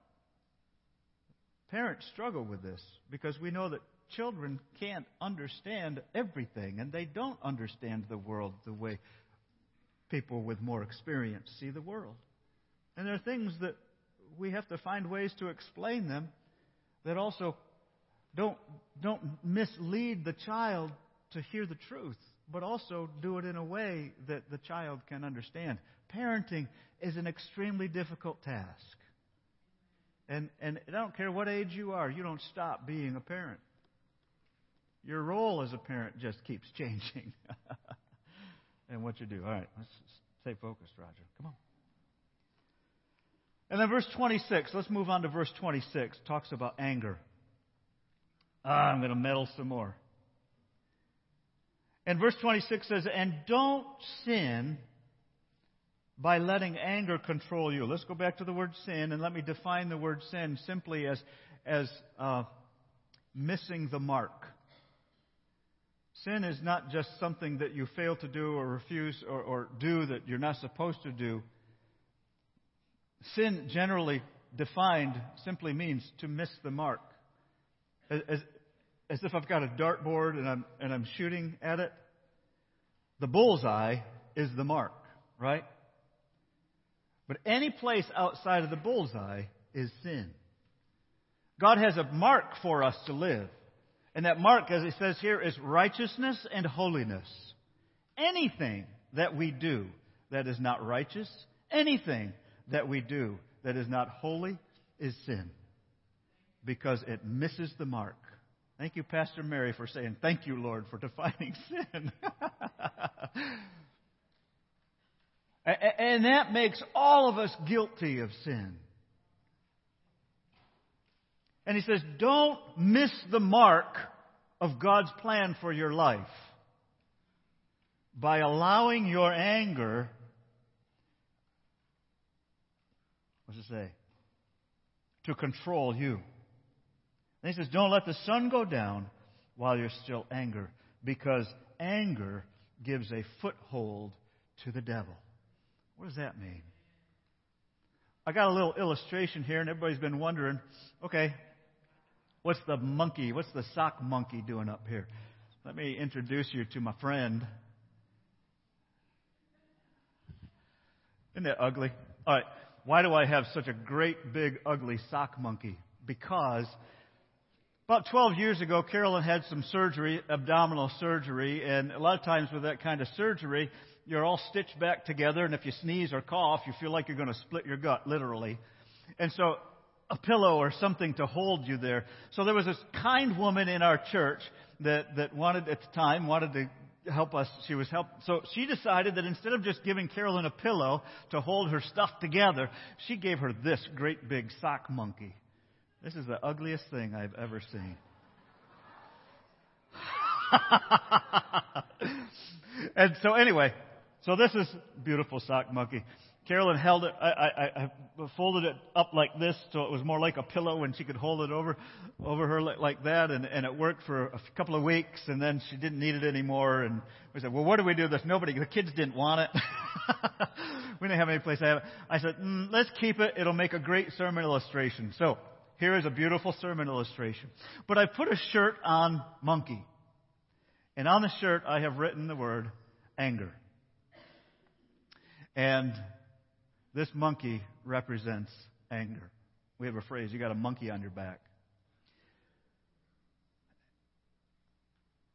Parents struggle with this because we know that children can't understand everything and they don't understand the world the way people with more experience see the world. And there are things that we have to find ways to explain them that also don't, don't mislead the child to hear the truth, but also do it in a way that the child can understand. Parenting is an extremely difficult task. And, and I don't care what age you are, you don't stop being a parent. Your role as a parent just keeps changing. and what you do. All right, let's stay focused, Roger. Come on. And then verse 26, let's move on to verse 26, talks about anger. Ah, I'm going to meddle some more. And verse 26 says, And don't sin by letting anger control you. Let's go back to the word sin, and let me define the word sin simply as, as uh, missing the mark. Sin is not just something that you fail to do or refuse or, or do that you're not supposed to do. Sin, generally defined, simply means to miss the mark. As, as if I've got a dartboard and I'm, and I'm shooting at it. The bullseye is the mark, right? But any place outside of the bullseye is sin. God has a mark for us to live. And that mark, as it says here, is righteousness and holiness. Anything that we do that is not righteous, anything that we do that is not holy, is sin. Because it misses the mark. Thank you, Pastor Mary, for saying, Thank you, Lord, for defining sin. and that makes all of us guilty of sin. And he says, don't miss the mark of God's plan for your life by allowing your anger, what's it say, to control you. And he says, don't let the sun go down while you're still angry, because anger gives a foothold to the devil. What does that mean? I got a little illustration here, and everybody's been wondering okay, what's the monkey, what's the sock monkey doing up here? Let me introduce you to my friend. Isn't that ugly? All right, why do I have such a great, big, ugly sock monkey? Because about 12 years ago, Carolyn had some surgery, abdominal surgery, and a lot of times with that kind of surgery, you're all stitched back together, and if you sneeze or cough, you feel like you're going to split your gut, literally. And so, a pillow or something to hold you there. So there was this kind woman in our church that, that wanted, at the time, wanted to help us. She was help. So she decided that instead of just giving Carolyn a pillow to hold her stuff together, she gave her this great big sock monkey. This is the ugliest thing I've ever seen. and so anyway, so this is beautiful sock monkey. Carolyn held it. I, I, I folded it up like this, so it was more like a pillow, and she could hold it over, over her like, like that. And, and it worked for a couple of weeks, and then she didn't need it anymore. And we said, "Well, what do we do with this? Nobody, the kids didn't want it. we didn't have any place to have it." I said, mm, "Let's keep it. It'll make a great sermon illustration." So here is a beautiful sermon illustration. But I put a shirt on monkey. And on the shirt, I have written the word anger. And this monkey represents anger. We have a phrase, you got a monkey on your back.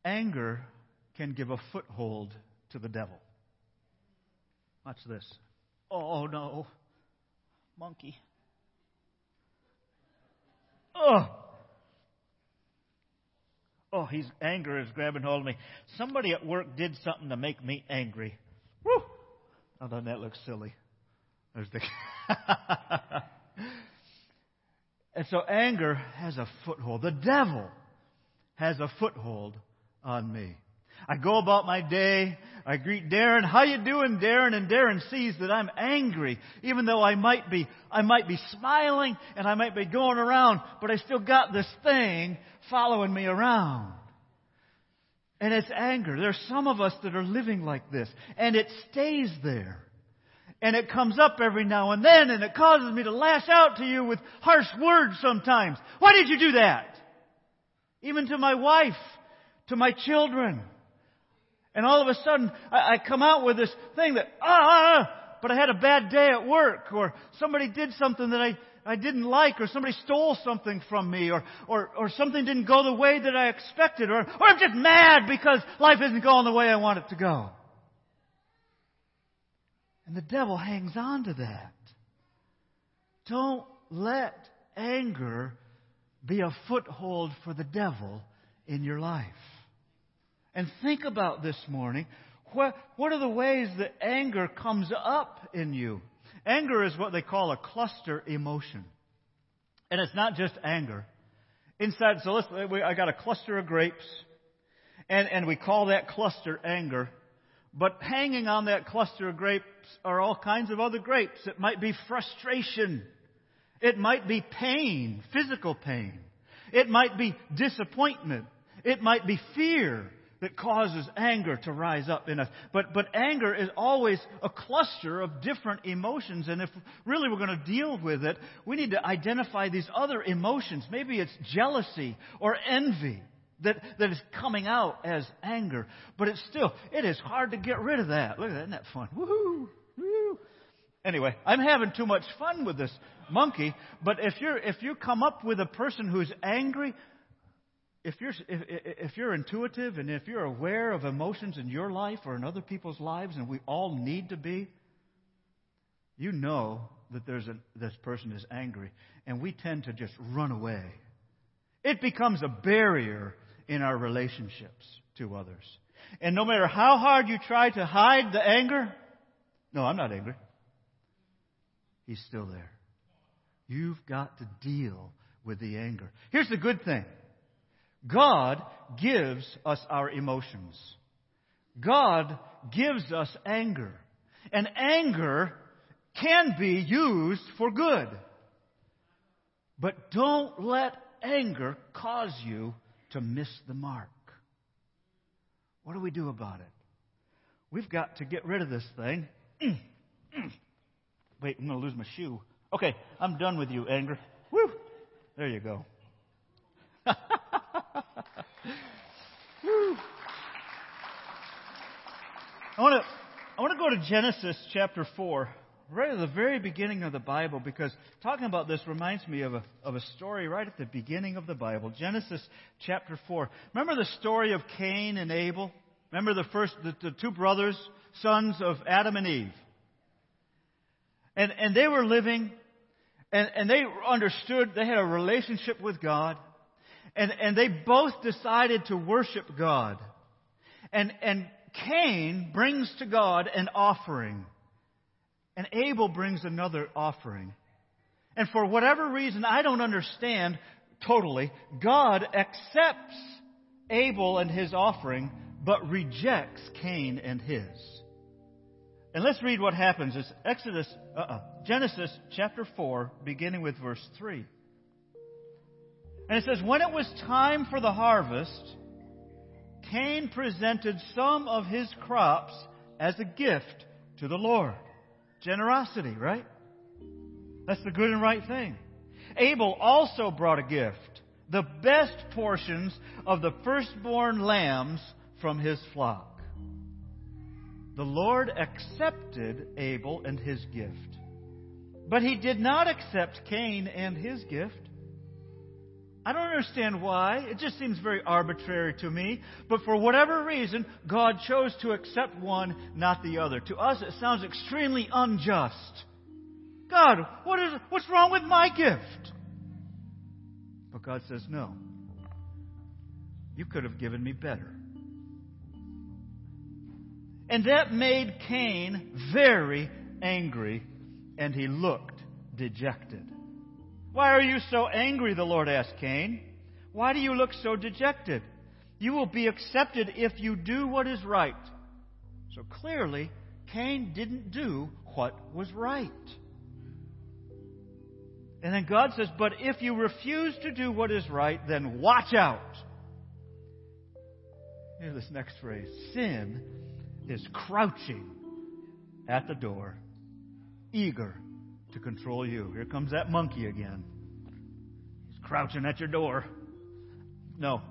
anger can give a foothold to the devil. Watch this. Oh no. Monkey. Oh. Oh, his anger is grabbing hold of me. Somebody at work did something to make me angry. Woo! Oh, doesn't that look silly? There's the. and so anger has a foothold. The devil has a foothold on me. I go about my day. I greet Darren. How you doing, Darren? And Darren sees that I'm angry, even though I might be, I might be smiling and I might be going around, but I still got this thing following me around. And it's anger. There's some of us that are living like this, and it stays there. And it comes up every now and then, and it causes me to lash out to you with harsh words sometimes. Why did you do that? Even to my wife, to my children. And all of a sudden, I, I come out with this thing that, ah, ah, ah, but I had a bad day at work, or somebody did something that I, I didn't like, or somebody stole something from me, or, or, or something didn't go the way that I expected, or, or I'm just mad because life isn't going the way I want it to go. And the devil hangs on to that. Don't let anger be a foothold for the devil in your life. And think about this morning. What, what are the ways that anger comes up in you? Anger is what they call a cluster emotion. And it's not just anger. Inside, so let's, I got a cluster of grapes, and, and we call that cluster anger. But hanging on that cluster of grapes are all kinds of other grapes. It might be frustration. It might be pain, physical pain. It might be disappointment. It might be fear that causes anger to rise up in us. But, but anger is always a cluster of different emotions. And if really we're going to deal with it, we need to identify these other emotions. Maybe it's jealousy or envy that, that is coming out as anger. But it's still, it is hard to get rid of that. Look at that. Isn't that fun? Woohoo! Woo! Anyway, I'm having too much fun with this monkey. But if you're, if you come up with a person who's angry, if you're, if, if you're intuitive and if you're aware of emotions in your life or in other people's lives, and we all need to be, you know that there's a, this person is angry. And we tend to just run away. It becomes a barrier in our relationships to others. And no matter how hard you try to hide the anger, no, I'm not angry. He's still there. You've got to deal with the anger. Here's the good thing God gives us our emotions. God gives us anger. And anger can be used for good. But don't let anger cause you to miss the mark. What do we do about it? We've got to get rid of this thing. Wait, I'm going to lose my shoe. Okay, I'm done with you, anger. Woo! There you go. I want to I want to go to Genesis chapter 4, right at the very beginning of the Bible, because talking about this reminds me of a, of a story right at the beginning of the Bible. Genesis chapter 4. Remember the story of Cain and Abel? Remember the first, the, the two brothers, sons of Adam and Eve? And, and they were living, and, and they understood, they had a relationship with God, and, and they both decided to worship God. And, and Cain brings to God an offering, and Abel brings another offering. And for whatever reason, I don't understand totally, God accepts Abel and his offering, but rejects Cain and his. And let's read what happens. It's Exodus, uh-uh, Genesis chapter 4, beginning with verse 3. And it says, When it was time for the harvest, Cain presented some of his crops as a gift to the Lord. Generosity, right? That's the good and right thing. Abel also brought a gift, the best portions of the firstborn lambs from his flock. The Lord accepted Abel and his gift, but he did not accept Cain and his gift. I don't understand why. It just seems very arbitrary to me. But for whatever reason, God chose to accept one, not the other. To us, it sounds extremely unjust. God, what is, what's wrong with my gift? But God says, no. You could have given me better. And that made Cain very angry, and he looked dejected. Why are you so angry? The Lord asked Cain. Why do you look so dejected? You will be accepted if you do what is right. So clearly, Cain didn't do what was right. And then God says, But if you refuse to do what is right, then watch out. Here's this next phrase Sin is crouching at the door, eager to control you. Here comes that monkey again. He's crouching at your door. No,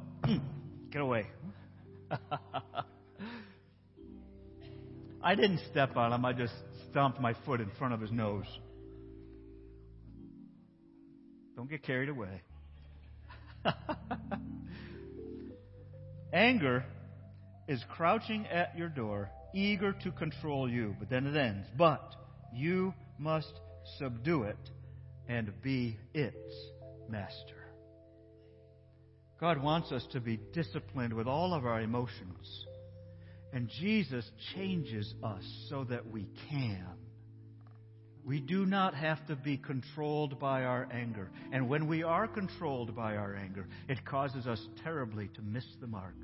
get away. I didn't step on him, I just stomped my foot in front of his nose. Don't get carried away. Anger is crouching at your door, eager to control you. But then it ends. But you must subdue it and be its master. God wants us to be disciplined with all of our emotions. And Jesus changes us so that we can. We do not have to be controlled by our anger. And when we are controlled by our anger, it causes us terribly to miss the mark.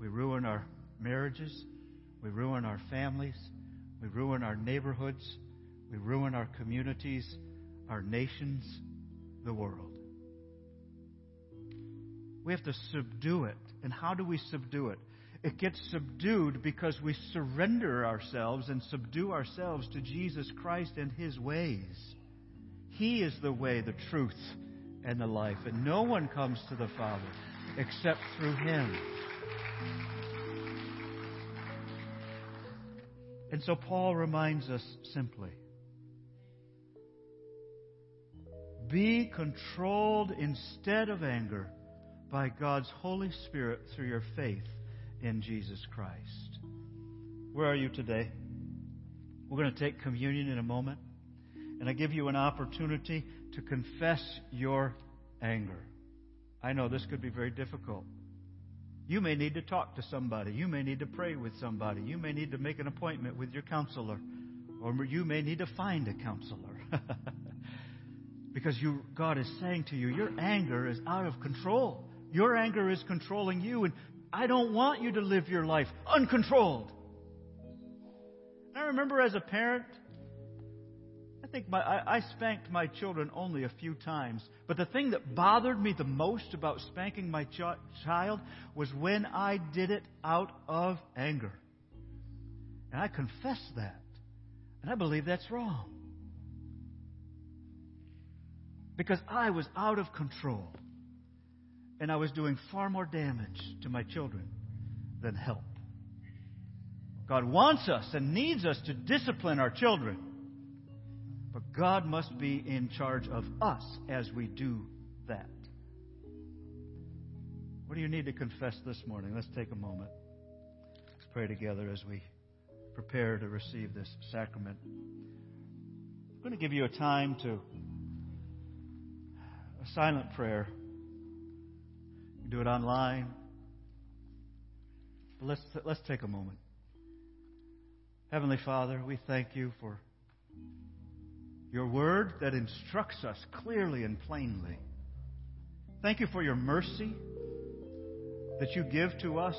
We ruin our marriages, we ruin our families, we ruin our neighborhoods, we ruin our communities, our nations, the world. We have to subdue it. And how do we subdue it? It gets subdued because we surrender ourselves and subdue ourselves to Jesus Christ and His ways. He is the way, the truth, and the life. And no one comes to the Father except through Him. And so Paul reminds us simply be controlled instead of anger by God's Holy Spirit through your faith in Jesus Christ. Where are you today? We're going to take communion in a moment, and I give you an opportunity to confess your anger. I know this could be very difficult. You may need to talk to somebody. You may need to pray with somebody. You may need to make an appointment with your counselor. Or you may need to find a counselor. because you, God is saying to you, your anger is out of control. Your anger is controlling you, and I don't want you to live your life uncontrolled. I remember as a parent, I think my, I, I, spanked my children only a few times. But the thing that bothered me the most about spanking my ch- child was when I did it out of anger. And I confess that. And I believe that's wrong. Because I was out of control and I was doing far more damage to my children than help. God wants us and needs us to discipline our children. But God must be in charge of us as we do that. What do you need to confess this morning? Let's take a moment. Let's pray together as we prepare to receive this sacrament. I'm going to give you a time to silent prayer You do it online. But let's, let's take a moment. Heavenly Father, we thank you for your word that instructs us clearly and plainly. Thank you for your mercy that you give to us,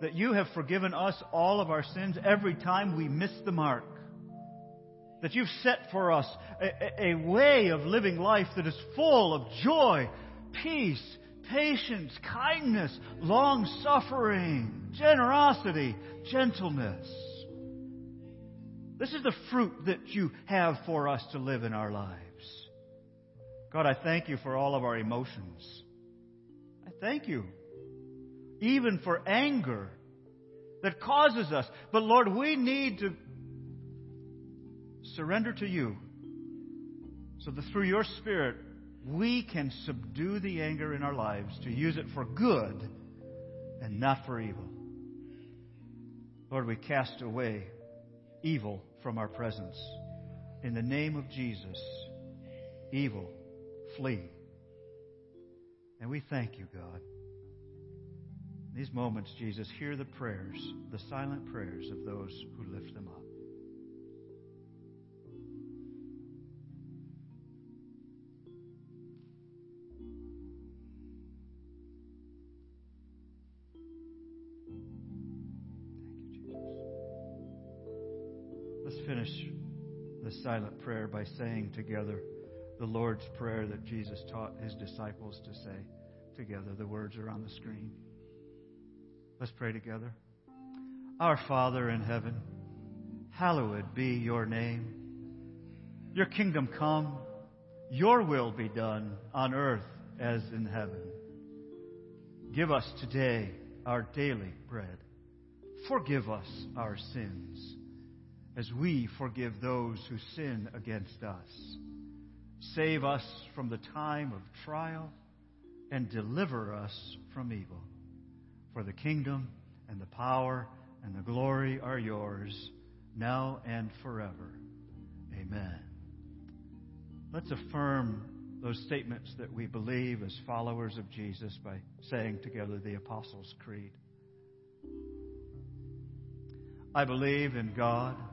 that you have forgiven us all of our sins every time we miss the mark, that you've set for us a, a, way of living life that is full of joy, peace, patience, kindness, long suffering, generosity, gentleness. This is the fruit that you have for us to live in our lives. God, I thank you for all of our emotions. I thank you. Even for anger that causes us. But Lord, we need to surrender to you so that through your Spirit we can subdue the anger in our lives to use it for good and not for evil. Lord, we cast away evil from our presence. In the name of Jesus, evil, flee. And we thank you, God. In these moments, Jesus, hear the prayers, the silent prayers of those who lift them up. Silent prayer by saying together the Lord's Prayer that Jesus taught his disciples to say together. The words are on the screen. Let's pray together. Our Father in heaven, hallowed be your name. Your kingdom come, your will be done on earth as in heaven. Give us today our daily bread. Forgive us our sins as we forgive those who sin against us. Save us from the time of trial and deliver us from evil. For the kingdom and the power and the glory are yours, now and forever. Amen. Let's affirm those statements that we believe as followers of Jesus by saying together the Apostles' Creed. I believe in God,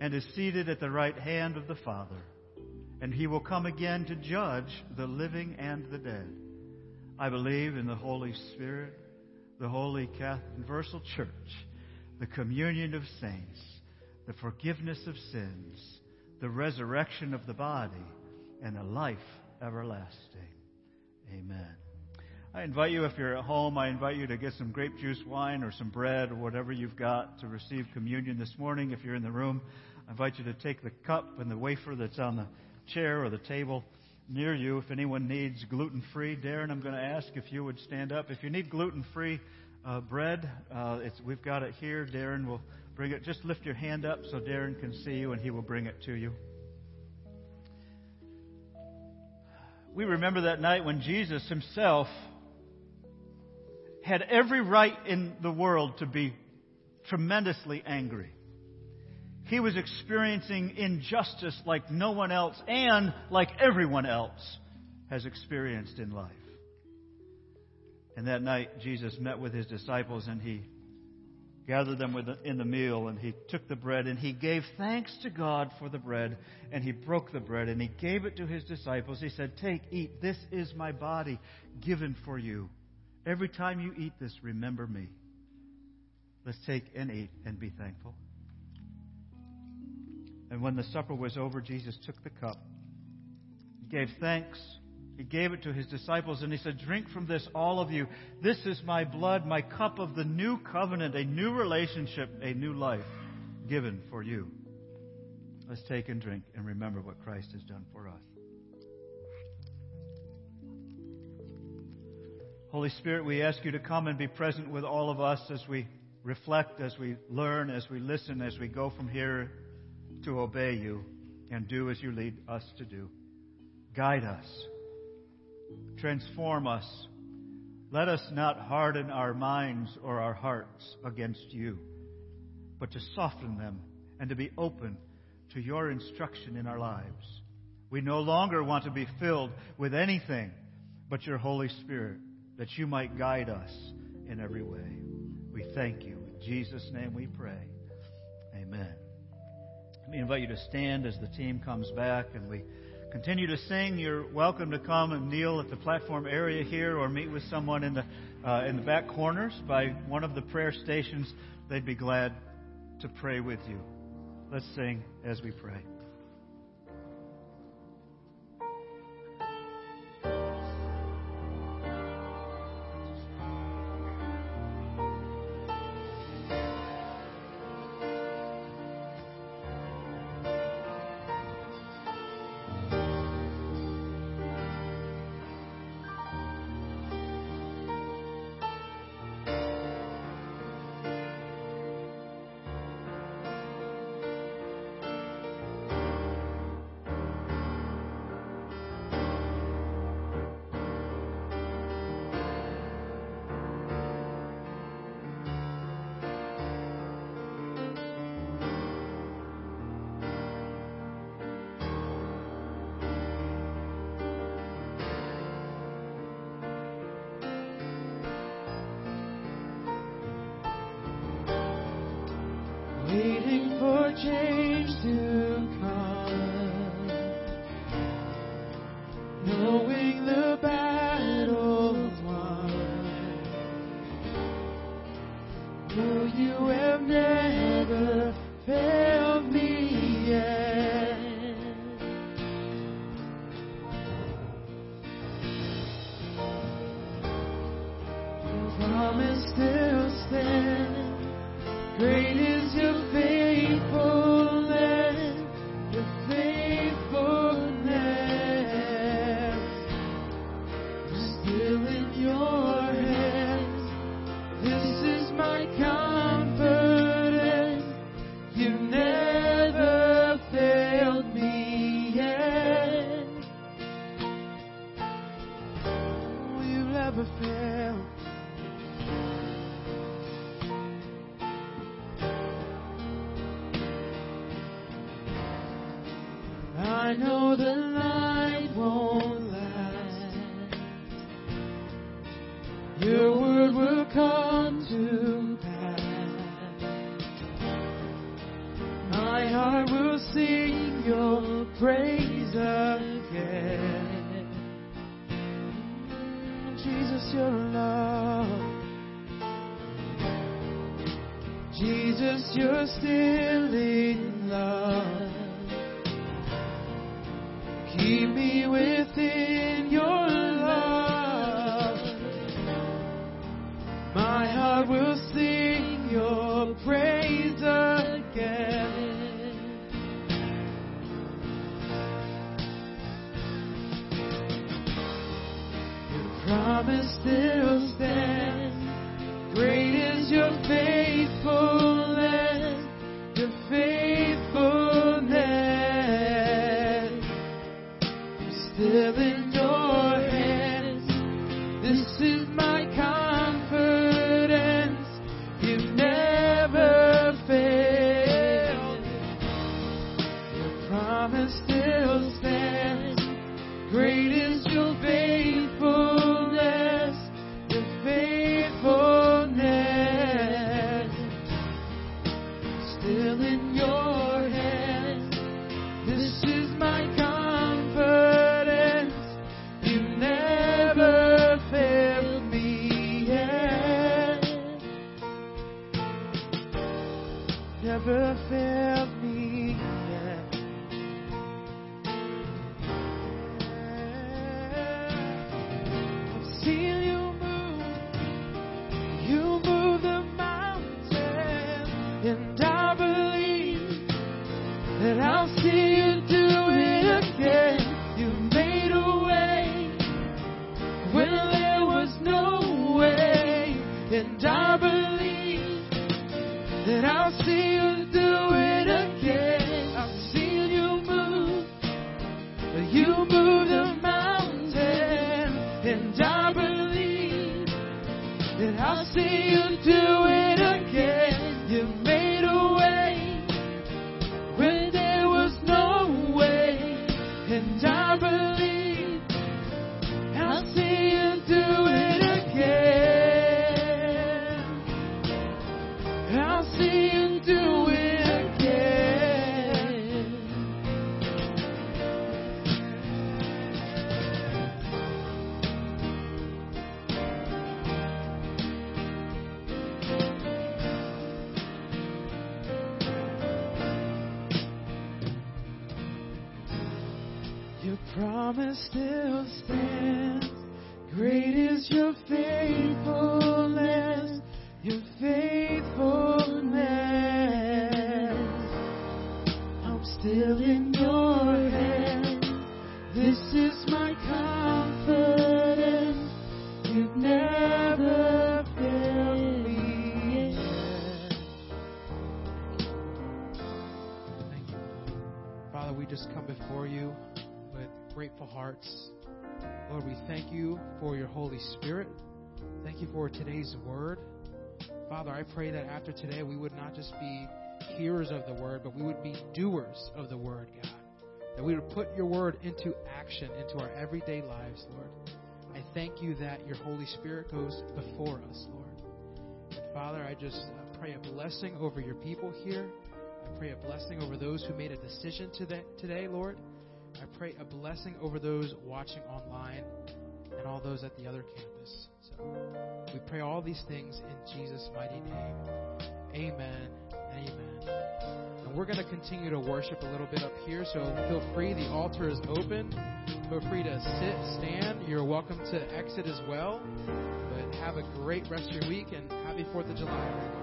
and is seated at the right hand of the Father. And He will come again to judge the living and the dead. I believe in the Holy Spirit, the Holy Catholic Universal Church, the communion of saints, the forgiveness of sins, the resurrection of the body, and a life everlasting. Amen. I invite you, if you're at home, I invite you to get some grape juice wine or some bread or whatever you've got to receive communion this morning. If you're in the room, I invite you to take the cup and the wafer that's on the chair or the table near you. If anyone needs gluten free, Darren, I'm going to ask if you would stand up. If you need gluten free uh, bread, uh, we've got it here. Darren will bring it. Just lift your hand up so Darren can see you and he will bring it to you. We remember that night when Jesus himself had every right in the world to be tremendously angry. He was experiencing injustice like no one else and like everyone else has experienced in life. And that night, Jesus met with his disciples and he gathered them in the meal and he took the bread and he gave thanks to God for the bread and he broke the bread and he gave it to his disciples. He said, Take, eat. This is my body given for you. Every time you eat this, remember me. Let's take and eat and be thankful. And when the supper was over, Jesus took the cup, he gave thanks, he gave it to his disciples, and he said, Drink from this, all of you. This is my blood, my cup of the new covenant, a new relationship, a new life given for you. Let's take and drink and remember what Christ has done for us. Holy Spirit, we ask you to come and be present with all of us as we reflect, as we learn, as we listen, as we go from here to obey you and do as you lead us to do. Guide us. Transform us. Let us not harden our minds or our hearts against you, but to soften them and to be open to your instruction in our lives. We no longer want to be filled with anything but your Holy Spirit, that you might guide us in every way. We thank you. In Jesus' name we pray. Amen. Me invite you to stand as the team comes back and we continue to sing. You're welcome to come and kneel at the platform area here or meet with someone in the, uh, in the back corners by one of the prayer stations. They'd be glad to pray with you. Let's sing as we pray. Promise still stands. Great is your faithfulness, promise still stands. Great is your faithfulness, your faithfulness. I'm still in your hands. This is my confidence. You've never failed me yet. Thank you. Father, we just come before you grateful hearts. Lord, we thank you for your Holy Spirit. Thank you for today's word. Father, I pray that after today we would not just be hearers of the word, but we would be doers of the word, God. That we would put your word into action, into our everyday lives, Lord. I thank you that your Holy Spirit goes before us, Lord. And Father, I just uh, pray a blessing over your people here. I pray a blessing over those who made a decision today, today, Lord. I pray a blessing over those watching online and all those at the other campus. So we pray all these things in Jesus' mighty name. Amen. Amen. And we're going to continue to worship a little bit up here, so feel free. The altar is open. Feel free to sit, stand. You're welcome to exit as well. But have a great rest of your week and happy 4th of July,